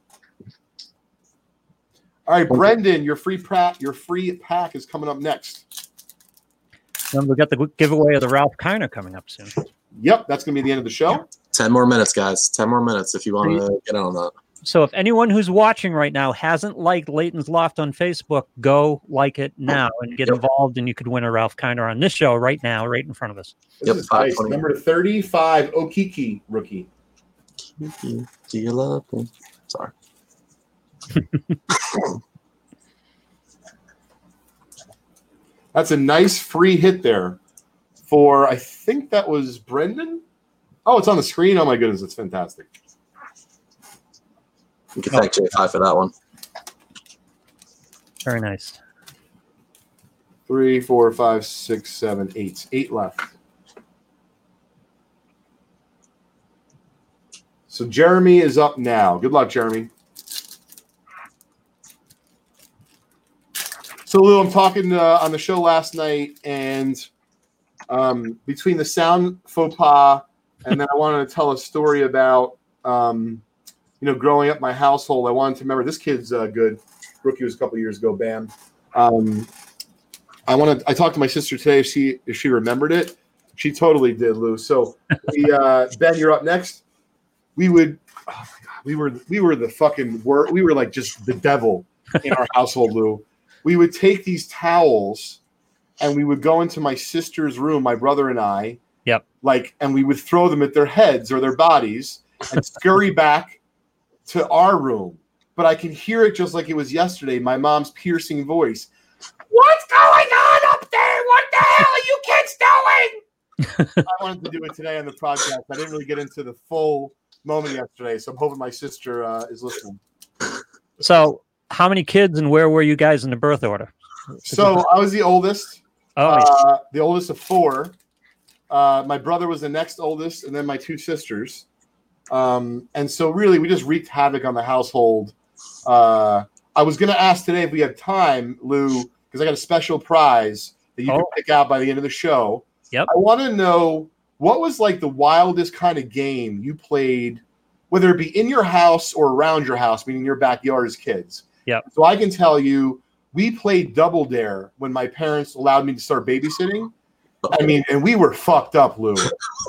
All right, Brendan, your free pack, your free pack is coming up next. And we got the giveaway of the Ralph Kiner coming up soon. Yep, that's gonna be the end of the show. Ten more minutes, guys. Ten more minutes if you want to get in on that. So if anyone who's watching right now hasn't liked Leighton's Loft on Facebook, go like it now and get Yep. involved, and you could win a Ralph Kiner on this show right now, right in front of us. This Yep, is nice. Number 35, Okeke rookie. Do you love me? Sorry. That's a nice free hit there for I think that was Brendan. Oh, it's on the screen. Oh my goodness, it's fantastic. You can thank J5 for that one. Very nice. Three, four, five, six, seven, eight. Eight left. So Jeremy is up now. Good luck, Jeremy. So Lou, I'm talking uh, on the show last night, and um, between the sound faux pas, and then I wanted to tell a story about, um, you know, growing up my household. I wanted to remember this kid's uh, good. Rookie was a couple years ago. Bam. Um, I to. I talked to my sister today. If she if she remembered it, she totally did, Lou. So, we, uh, Ben, you're up next. We would. Oh my God, we were we were the fucking wor We were like just the devil in our household, Lou. We would take these towels, and we would go into my sister's room, my brother and I. Yep. Like, and we would throw them at their heads or their bodies, and scurry back to our room. But I can hear it just like it was yesterday. My mom's piercing voice. What's going on up there? What the hell are you kids doing? I wanted to do it today on the podcast. I didn't really get into the full moment yesterday, so I'm hoping my sister uh, is listening. So, how many kids and where were you guys in the birth order? So I was the oldest, Oh, uh, the oldest of four. Uh, my brother was the next oldest, and then my two sisters. Um, and so, really, we just wreaked havoc on the household. Uh, I was going to ask today if we have time, Lou, because I got a special prize that you can Oh. pick out by the end of the show. Yep. I want to know what was like the wildest kind of game you played, whether it be in your house or around your house, meaning your backyard as kids. Yep. So I can tell you, we played Double Dare when my parents allowed me to start babysitting. I mean, and we were fucked up, Lou.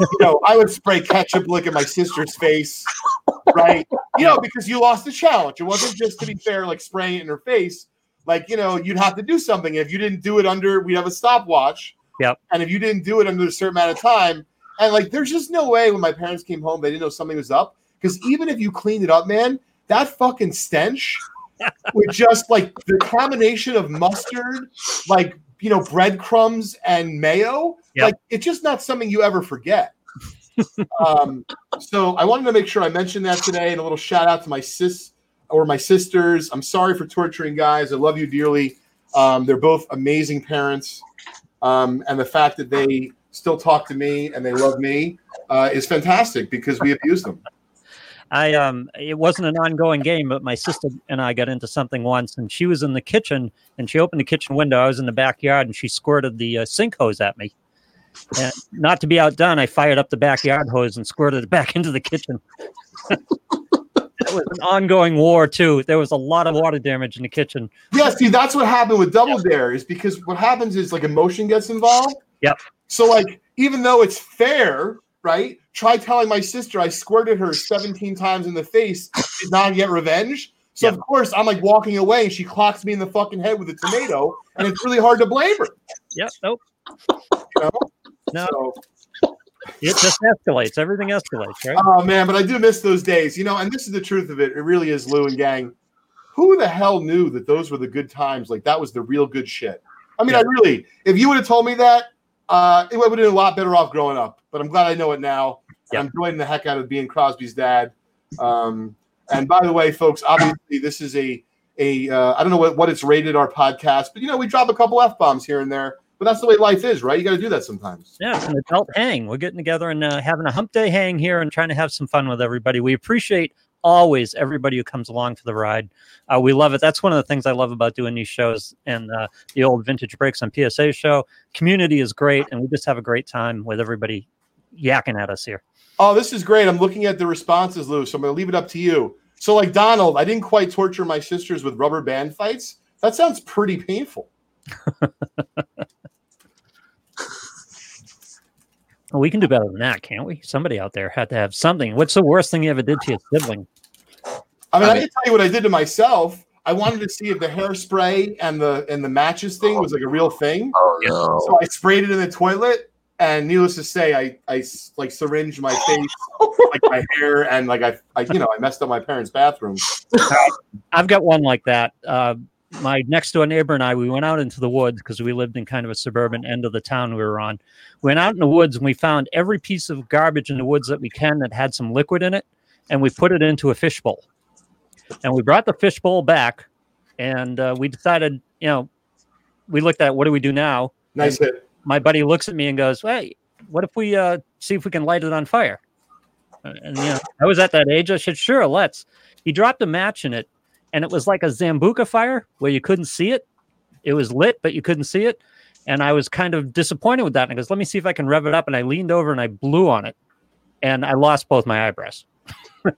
you know, I would spray ketchup lick at my sister's face, right? You know, because you lost the challenge. It wasn't just to be fair, like spraying it in her face. like you know, you'd have to do something. If you didn't do it under, we'd have a stopwatch. Yep. And if you didn't do it under a certain amount of time, and like, there's just no way when my parents came home they didn't know something was up. Because even if you cleaned it up, man, that fucking stench with just like the combination of mustard, like you know, breadcrumbs and mayo, Yep. like it's just not something you ever forget. um, so I wanted to make sure I mentioned that today, and a little shout out to my sis or my sisters. I'm sorry for torturing guys. I love you dearly. Um, they're both amazing parents, um, and the fact that they still talk to me and they love me uh, is fantastic because we abuse them. I um it wasn't an ongoing game, but my sister and I got into something once, and she was in the kitchen and she opened the kitchen window. I was in the backyard, and she squirted the uh, sink hose at me. And not to be outdone, I fired up the backyard hose and squirted it back into the kitchen. it was an ongoing war too. There was a lot of water damage in the kitchen. Yeah, see, that's what happened with Double Dare is because what happens is like emotion gets involved. Yep. So like, even though it's fair, right? Try telling my sister I squirted her 17 times in the face, did not get revenge. So Yep. of course I'm like walking away and she clocks me in the fucking head with a tomato, and it's really hard to blame her. Yep. Nope. You know? No. So, It just escalates. Everything escalates, right? oh man, but I do miss those days, you know. And this is the truth of it. It really is, Lou and gang. Who the hell knew that those were the good times? Like that was the real good shit. I mean, Yeah. I really, if you would have told me that, uh, it would have been a lot better off growing up. But I'm glad I know it now. Yeah. I'm enjoying the heck out of being Crosby's dad. Um, and by the way, folks, obviously this is a a uh, I don't know what, what it's rated our podcast, but you know we drop a couple f bombs here and there. But that's the way life is, right? You got to do that sometimes. Yeah, it's an adult hang. We're getting together and uh, having a hump day hang here and trying to have some fun with everybody. We appreciate always everybody who comes along for the ride. Uh, we love it. That's one of the things I love about doing these shows and uh, the old vintage breaks on PSA show. Community is great, and we just have a great time with everybody yakking at us here. Oh, this is great. I'm looking at the responses, Lou. So I'm going to leave it up to you. So, like Donald, I didn't quite torture my sisters with rubber band fights. That sounds pretty painful. Well, we can do better than that, can't we? Somebody out there had to have something. What's the worst thing you ever did to your sibling? I mean, I I, mean- can tell you what I did to myself. I wanted to see if the hairspray and the and the matches thing was like a real thing. Oh no! So I sprayed it in the toilet, and needless to say, I I like syringed my face, like my hair, and like I, I you know I messed up my parents' bathroom. I've got one like that. Uh, my next door neighbor and I, we went out into the woods because we lived in kind of a suburban end of the town we were on. We went out in the woods and we found every piece of garbage in the woods that we can that had some liquid in it, and we put it into a fishbowl. And we brought the fishbowl back, and uh, we decided, you know, we looked at what do we do now. Nice hit. My buddy looks at me and goes, "Hey, what if we uh, see if we can light it on fire?" Uh, And you know, I was at that age. I said, "Sure, let's." He dropped a match in it, and it was like a Sambuca fire where you couldn't see it. It was lit, but you couldn't see it. And I was kind of disappointed with that. And I goes, "Let me see if I can rev it up." And I leaned over and I blew on it, and I lost both my eyebrows.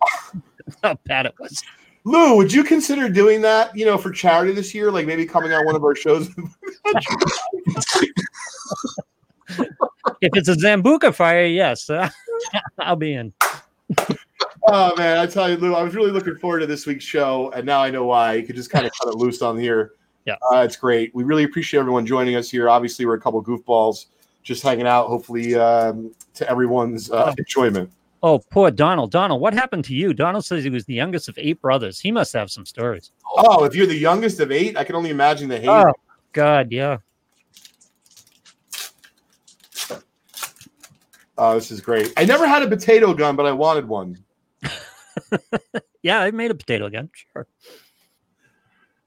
How bad it was. Lou, would you consider doing that? You know, for charity this year, like maybe coming on one of our shows. If it's a Sambuca fire, yes, I'll be in. Oh man, I tell you, Lou, I was really looking forward to this week's show, and now I know why. You could just kind of cut it loose on here. Yeah. uh, it's great. We really appreciate everyone joining us here. Obviously, we're a couple goofballs just hanging out. Hopefully, um, to everyone's uh, enjoyment. Oh, poor Donald. Donald, what happened to you? Donald says he was the youngest of eight brothers. He must have some stories. Oh, if you're the youngest of eight, I can only imagine the hate. Oh, God, yeah. Oh, this is great. I never had a potato gun, but I wanted one. Yeah, I made a potato gun. Sure.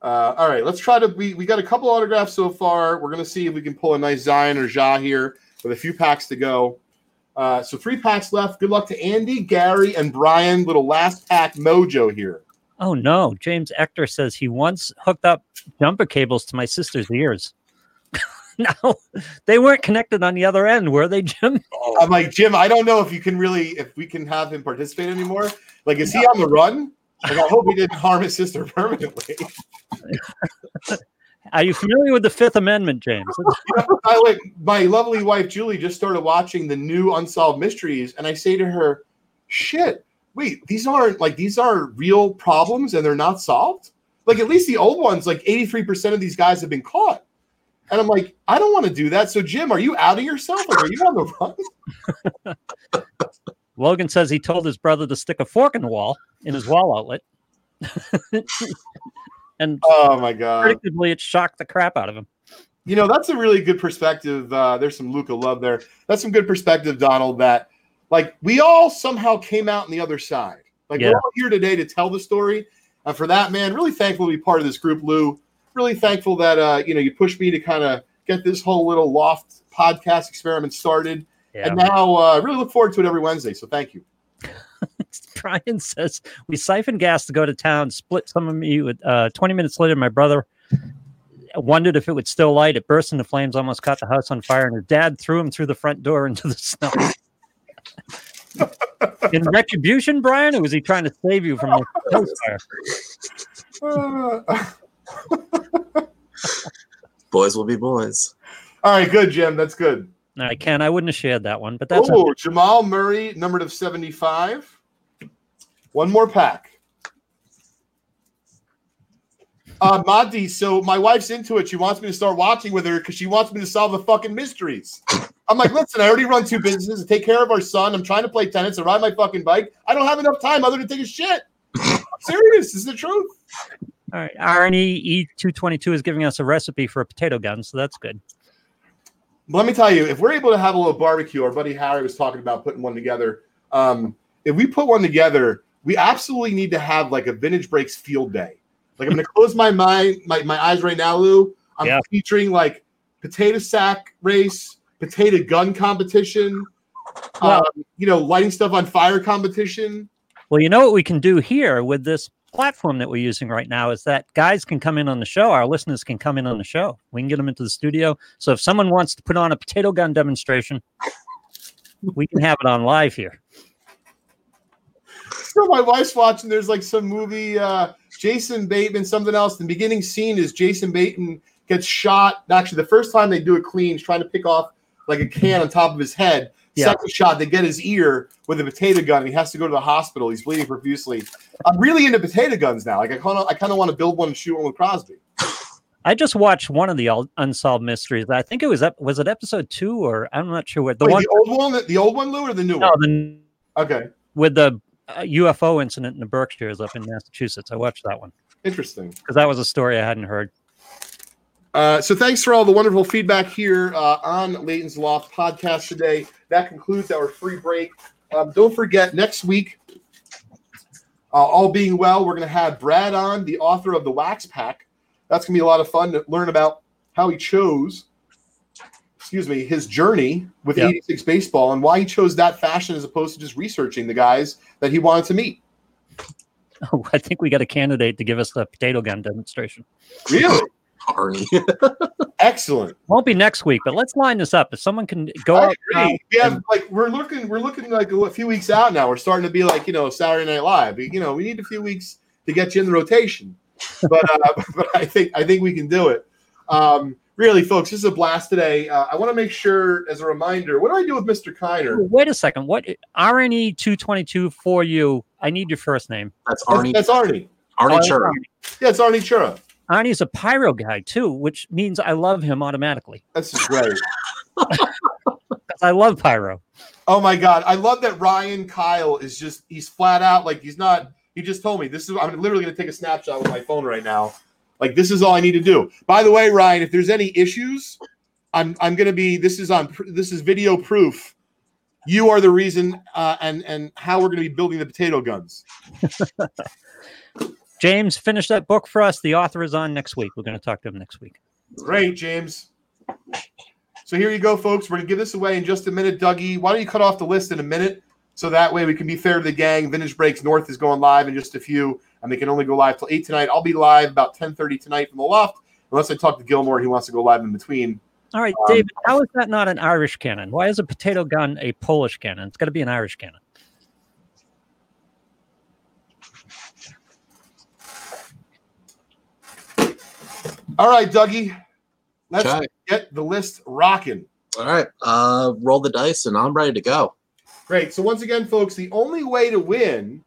Uh, all right, let's try to. We, we got a couple autographs so far. We're gonna see if we can pull a nice Zion or Ja here with a few packs to go. Uh, so three packs left. Good luck to Andy, Gary, and Brian. Little last pack mojo here. Oh, no. James Ector says he once hooked up jumper cables to my sister's ears. no, they weren't connected on the other end, were they, Jim? I'm like Jim. I don't know if you can really if we can have him participate anymore. Like, is he on the run? Like, I hope he didn't harm his sister permanently. Are you familiar with the Fifth Amendment, James? I like my lovely wife Julie just started watching the new Unsolved Mysteries, and I say to her, "Shit, wait, these aren't like these are real problems, and they're not solved. like at least the old ones, like 83% of these guys have been caught. And I'm like, I don't want to do that. So, Jim, are you outing yourself? Like, are you on the run? Logan says he told his brother to stick a fork in the wall in his wall outlet. and Oh my god. predictably, it shocked the crap out of him. You know, that's a really good perspective. Uh, there's some Luka love there. That's some good perspective, Donald, that like we all somehow came out on the other side. Like Yeah. we're all here today to tell the story. And for that, man, really thankful to be part of this group, Lou. Really thankful that uh, you know, you pushed me to kind of get this whole little loft podcast experiment started. Yeah. And now uh really look forward to it every Wednesday. So thank you. Brian says we siphoned gas to go to town, split some of me with uh, 20 minutes later. My brother wondered if it would still light. It burst into flames, almost caught the house on fire, and her dad threw him through the front door into the snow. In retribution, Brian, or was he trying to save you from the house fire? Boys will be boys. all right, good, Jim. That's good. I can. I wouldn't have shared that one, but that's Oh, Jamal Murray, numbered of 75. One more pack. Uh, Monty, so my wife's into it. She wants me to start watching with her because she wants me to solve the fucking mysteries. I'm like, listen, I already run two businesses to take care of our son. I'm trying to play tennis and ride my fucking bike. I don't have enough time other than take a shit. I'm serious. This is the truth. All right. RNE E222 is giving us a recipe for a potato gun, so that's good. Let me tell you, if we're able to have a little barbecue, our buddy Harry was talking about putting one together. Um, if we put one together, we absolutely need to have like a vintage breaks field day. Like I'm gonna close my mind, my, my eyes right now, Lou. I'm Yeah. featuring like potato sack race, potato gun competition, um, you know, lighting stuff on fire competition. Well, you know what we can do here with this platform that we're using right now is that guys can come in on the show. Our listeners can come in on the show. We can get them into the studio. So if someone wants to put on a potato gun demonstration, we can have it on live here. So my wife's watching. There's like some movie, uh, Jason Bateman, something else. The beginning scene is Jason Bateman gets shot. Actually, the first time they do a clean, he's trying to pick off like a can on top of his head. Yeah. Second shot, they get his ear with a potato gun, and he has to go to the hospital. He's bleeding profusely. I'm really into potato guns now. Like I kind of, I kind of want to build one and shoot one with Crosby. I just watched one of the unsolved mysteries. I think it was ep- was it episode two or I'm not sure what the Wait, one. the old one, the old one, Lou, or the new No, one? the, Okay, with the uh, UFO incident in the Berkshires up in Massachusetts. I watched that one interesting. because that was a story I hadn't heard. Uh, so thanks for all the wonderful feedback here uh, on Leighton's Loft podcast today. That concludes our free break. Um, don't forget, next week, uh, all being well, we're going to have Brad on, the author of the Wax Pack. That's going to be a lot of fun to learn about how he chose, excuse me, his journey with Yeah. 86 baseball and why he chose that fashion as opposed to just researching the guys that he wanted to meet. Oh, I think we got a candidate to give us the potato gun demonstration. Really? Arnie. Excellent. Won't be next week, but let's line this up. If someone can go I out, agree. We have and- like we're looking we're looking like a few weeks out now. We're starting to be like you know Saturday Night Live. You know we need a few weeks to get you in the rotation, but uh, but I think I think we can do it. Um, really, folks, this is a blast today. Uh, I want to make sure as a reminder. What do I do with Mister Kiner? wait a second. What RNE two twenty two for you? I need your first name. That's That's, Arnie. that's Arnie. Arnie Oh, that's Chura. Arnie. Yeah, it's Arnie Chura. Arnie's a pyro guy too, which means I love him automatically That's just great. I love pyro. Oh my god, I love that Ryan Kyle is just he's flat out like he's not he just told me this is I'm literally going to take a snapshot with my phone right now. Like this is all I need to do. By the way, Ryan, if there's any issues, I'm I'm going to be this is on this is video proof. You are the reason uh, and and how we're going to be building the potato guns. James, finish that book for us. The author is on next week. We're going to talk to him next week. Great, James. So here you go, folks. We're going to give this away in just a minute. Dougie, why don't you cut off the list in a minute? So that way we can be fair to the gang. Vintage Breaks North is going live in just a few, and they can only go live till 8 tonight. I'll be live about 10.30 tonight from the loft, unless I talk to Gilmore. He wants to go live in between. All right, Um, David, how is that not an Irish cannon? Why is a potato gun a Polish cannon? It's got to be an Irish cannon. All right, Dougie. Let's Okay. get the list rocking. All right. Uh, roll the dice, and I'm ready to go. Great. So once again, folks, the only way to win,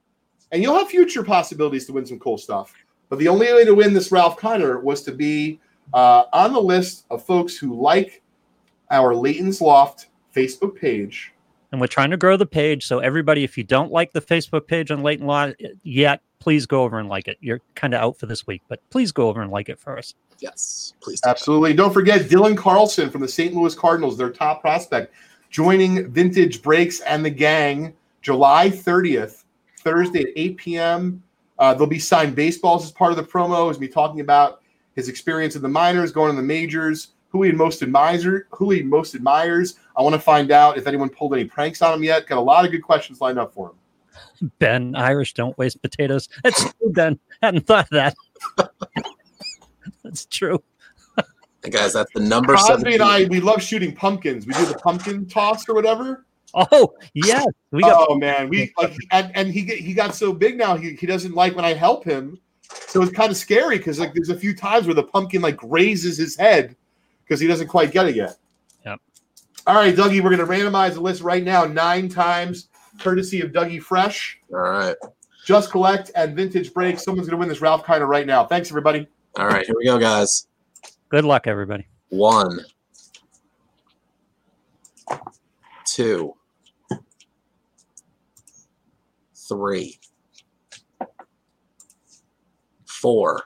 and you'll have future possibilities to win some cool stuff, But the only way to win this Ralph Kiner was to be uh, on the list of folks who like our Leighton's Loft Facebook page. And we're trying to grow the page. So, everybody, if you don't like the Facebook page on Leighton Loft yet, please go over and like it. You're kind of out for this week, but please go over and like it first. Yes, please. do. Absolutely. Don't forget Dylan Carlson from the St. Louis Cardinals, their top prospect, joining Vintage Breaks and the gang July 30th, Thursday at 8 p.m. Uh, there'll be signed baseballs as part of the promo. He's be talking about his experience in the minors, going to the majors, who he most admires, who he most admires. I want to find out if anyone pulled any pranks on him yet. Got a lot of good questions lined up for him. Ben, Irish don't waste potatoes. That's Ben. Hadn't thought of that. That's true. Hey, guys, that's the number Crosby and I, we love shooting pumpkins. We do the pumpkin toss or whatever. Oh, yes. We got oh man, we like, and, and he get- he got so big now. He, he doesn't like when I help him, so it's kind of scary because like there's a few times where the pumpkin like grazes his head because he doesn't quite get it yet. Yep. All right, Dougie, we're gonna randomize the list right now nine times, courtesy of Dougie Fresh, All right, Just Collect, and Vintage Break. Someone's gonna win this Ralph Kiner right now. Thanks everybody. All right. Here we go, guys. good luck, everybody. One, two, three, four,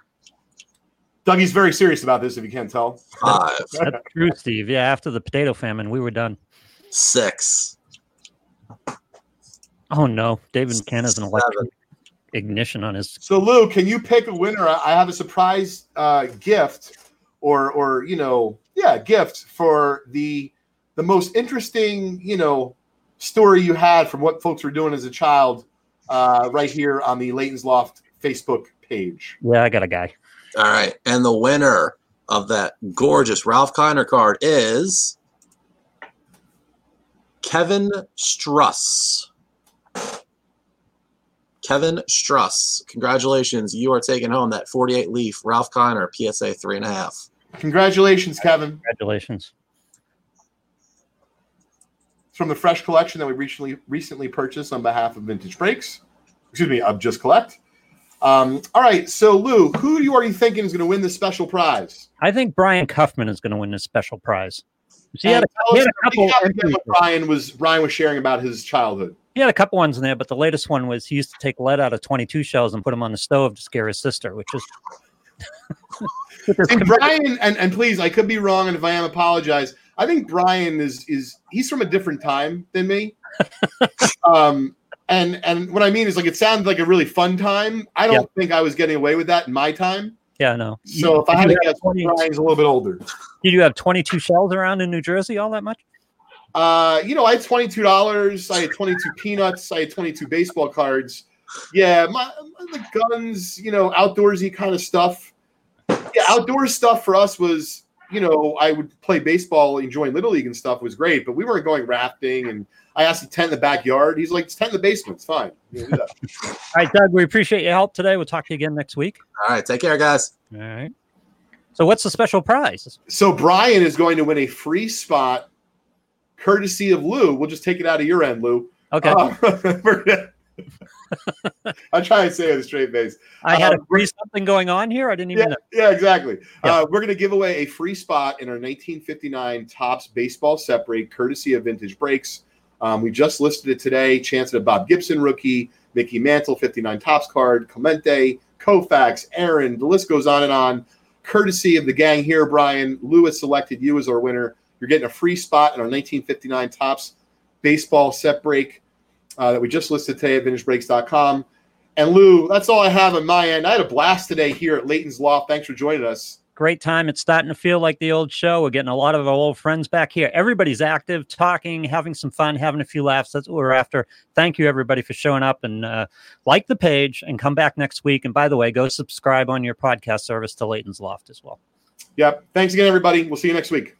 Dougie's very serious about this. If you can't tell. five, That's true, Steve. Yeah, after the potato famine, we were done. six, Oh no, David McKenna has an electric seven. Ignition on his. So Lou, can you pick a winner? I I have a surprise uh, gift, or or you know, yeah, gift for the the most interesting you know story you had from what folks were doing as a child, uh, right here on the Leighton's Loft Facebook page. Yeah, I got a guy. All right, and the winner of that gorgeous Ralph Kiner card is Kevin Struss. Kevin Struss, congratulations! You are taking home that 48 leaf Ralph Kiner PSA three and a half. Congratulations, Kevin! Congratulations. It's from the fresh collection that we recently recently purchased on behalf of Vintage Breaks. Excuse me, of Just Collect. Um, all right, so Lou, who you are you thinking is going to win this special prize? I think Brian Cuffman is going to win this special prize. So he had, And a, tell he had a couple. recap again Brian was Brian was sharing about his childhood. He had a couple ones in there, but the latest one was he used to take lead out of 22 shells and put them on the stove to scare his sister, which is. And Brian, and, and please, I could be wrong, and if I am, apologize. I think Brian is is he's from a different time than me. um, and and what I mean is like it sounds like a really fun time. I don't think I was getting away with that in my time. yeah, no. So if I had to guess, 20 Brian's a little bit older. Did you have 22 shells around in New Jersey all that much? Uh, you know, I had twenty two dollars. I had twenty two peanuts. I had twenty two baseball cards. Yeah, my, my the guns. You know, outdoorsy kind of stuff. Yeah, outdoor stuff for us was. You know, I would play baseball, enjoying little league and stuff was great, but we weren't going rafting. And I asked the tent in the backyard. He's like, "It's tent in the basement. It's fine." You know. All right, Doug, we appreciate your help today. We'll talk to you again next week. All right, take care, guys. All right. So, what's the special prize? so Brian is going to win a free spot, courtesy of Lou. We'll just take it out of your end, Lou. Okay. Uh, I try and say it with a straight face. I had uh, a free something going on here. I didn't even Yeah, know. yeah, exactly. Yeah. Uh, we're going to give away a free spot in our 1959 Topps baseball Separate, courtesy of Vintage Breaks. Um, we just listed it today. Chance at a Bob Gibson rookie, Mickey Mantle 59 Topps card, Clemente, Koufax, Aaron. The list goes on and on. Courtesy of the gang here, Brian. Lewis selected you as our winner. You're getting a free spot in our 1959 Topps baseball set break uh, that we just listed today at vintagebreaks.com. And Lou, that's all I have on my end. I had a blast today here at Leighton's Loft. Thanks for joining us. Great time. It's starting to feel like the old show. We're getting a lot of our old friends back here. Everybody's active, talking, having some fun, having a few laughs. That's what we're after. Thank you, everybody, for showing up and uh, like the page and come back next week. And by the way, go subscribe on your podcast service to Leighton's Loft as well. Yep. Thanks again, everybody. We'll see you next week.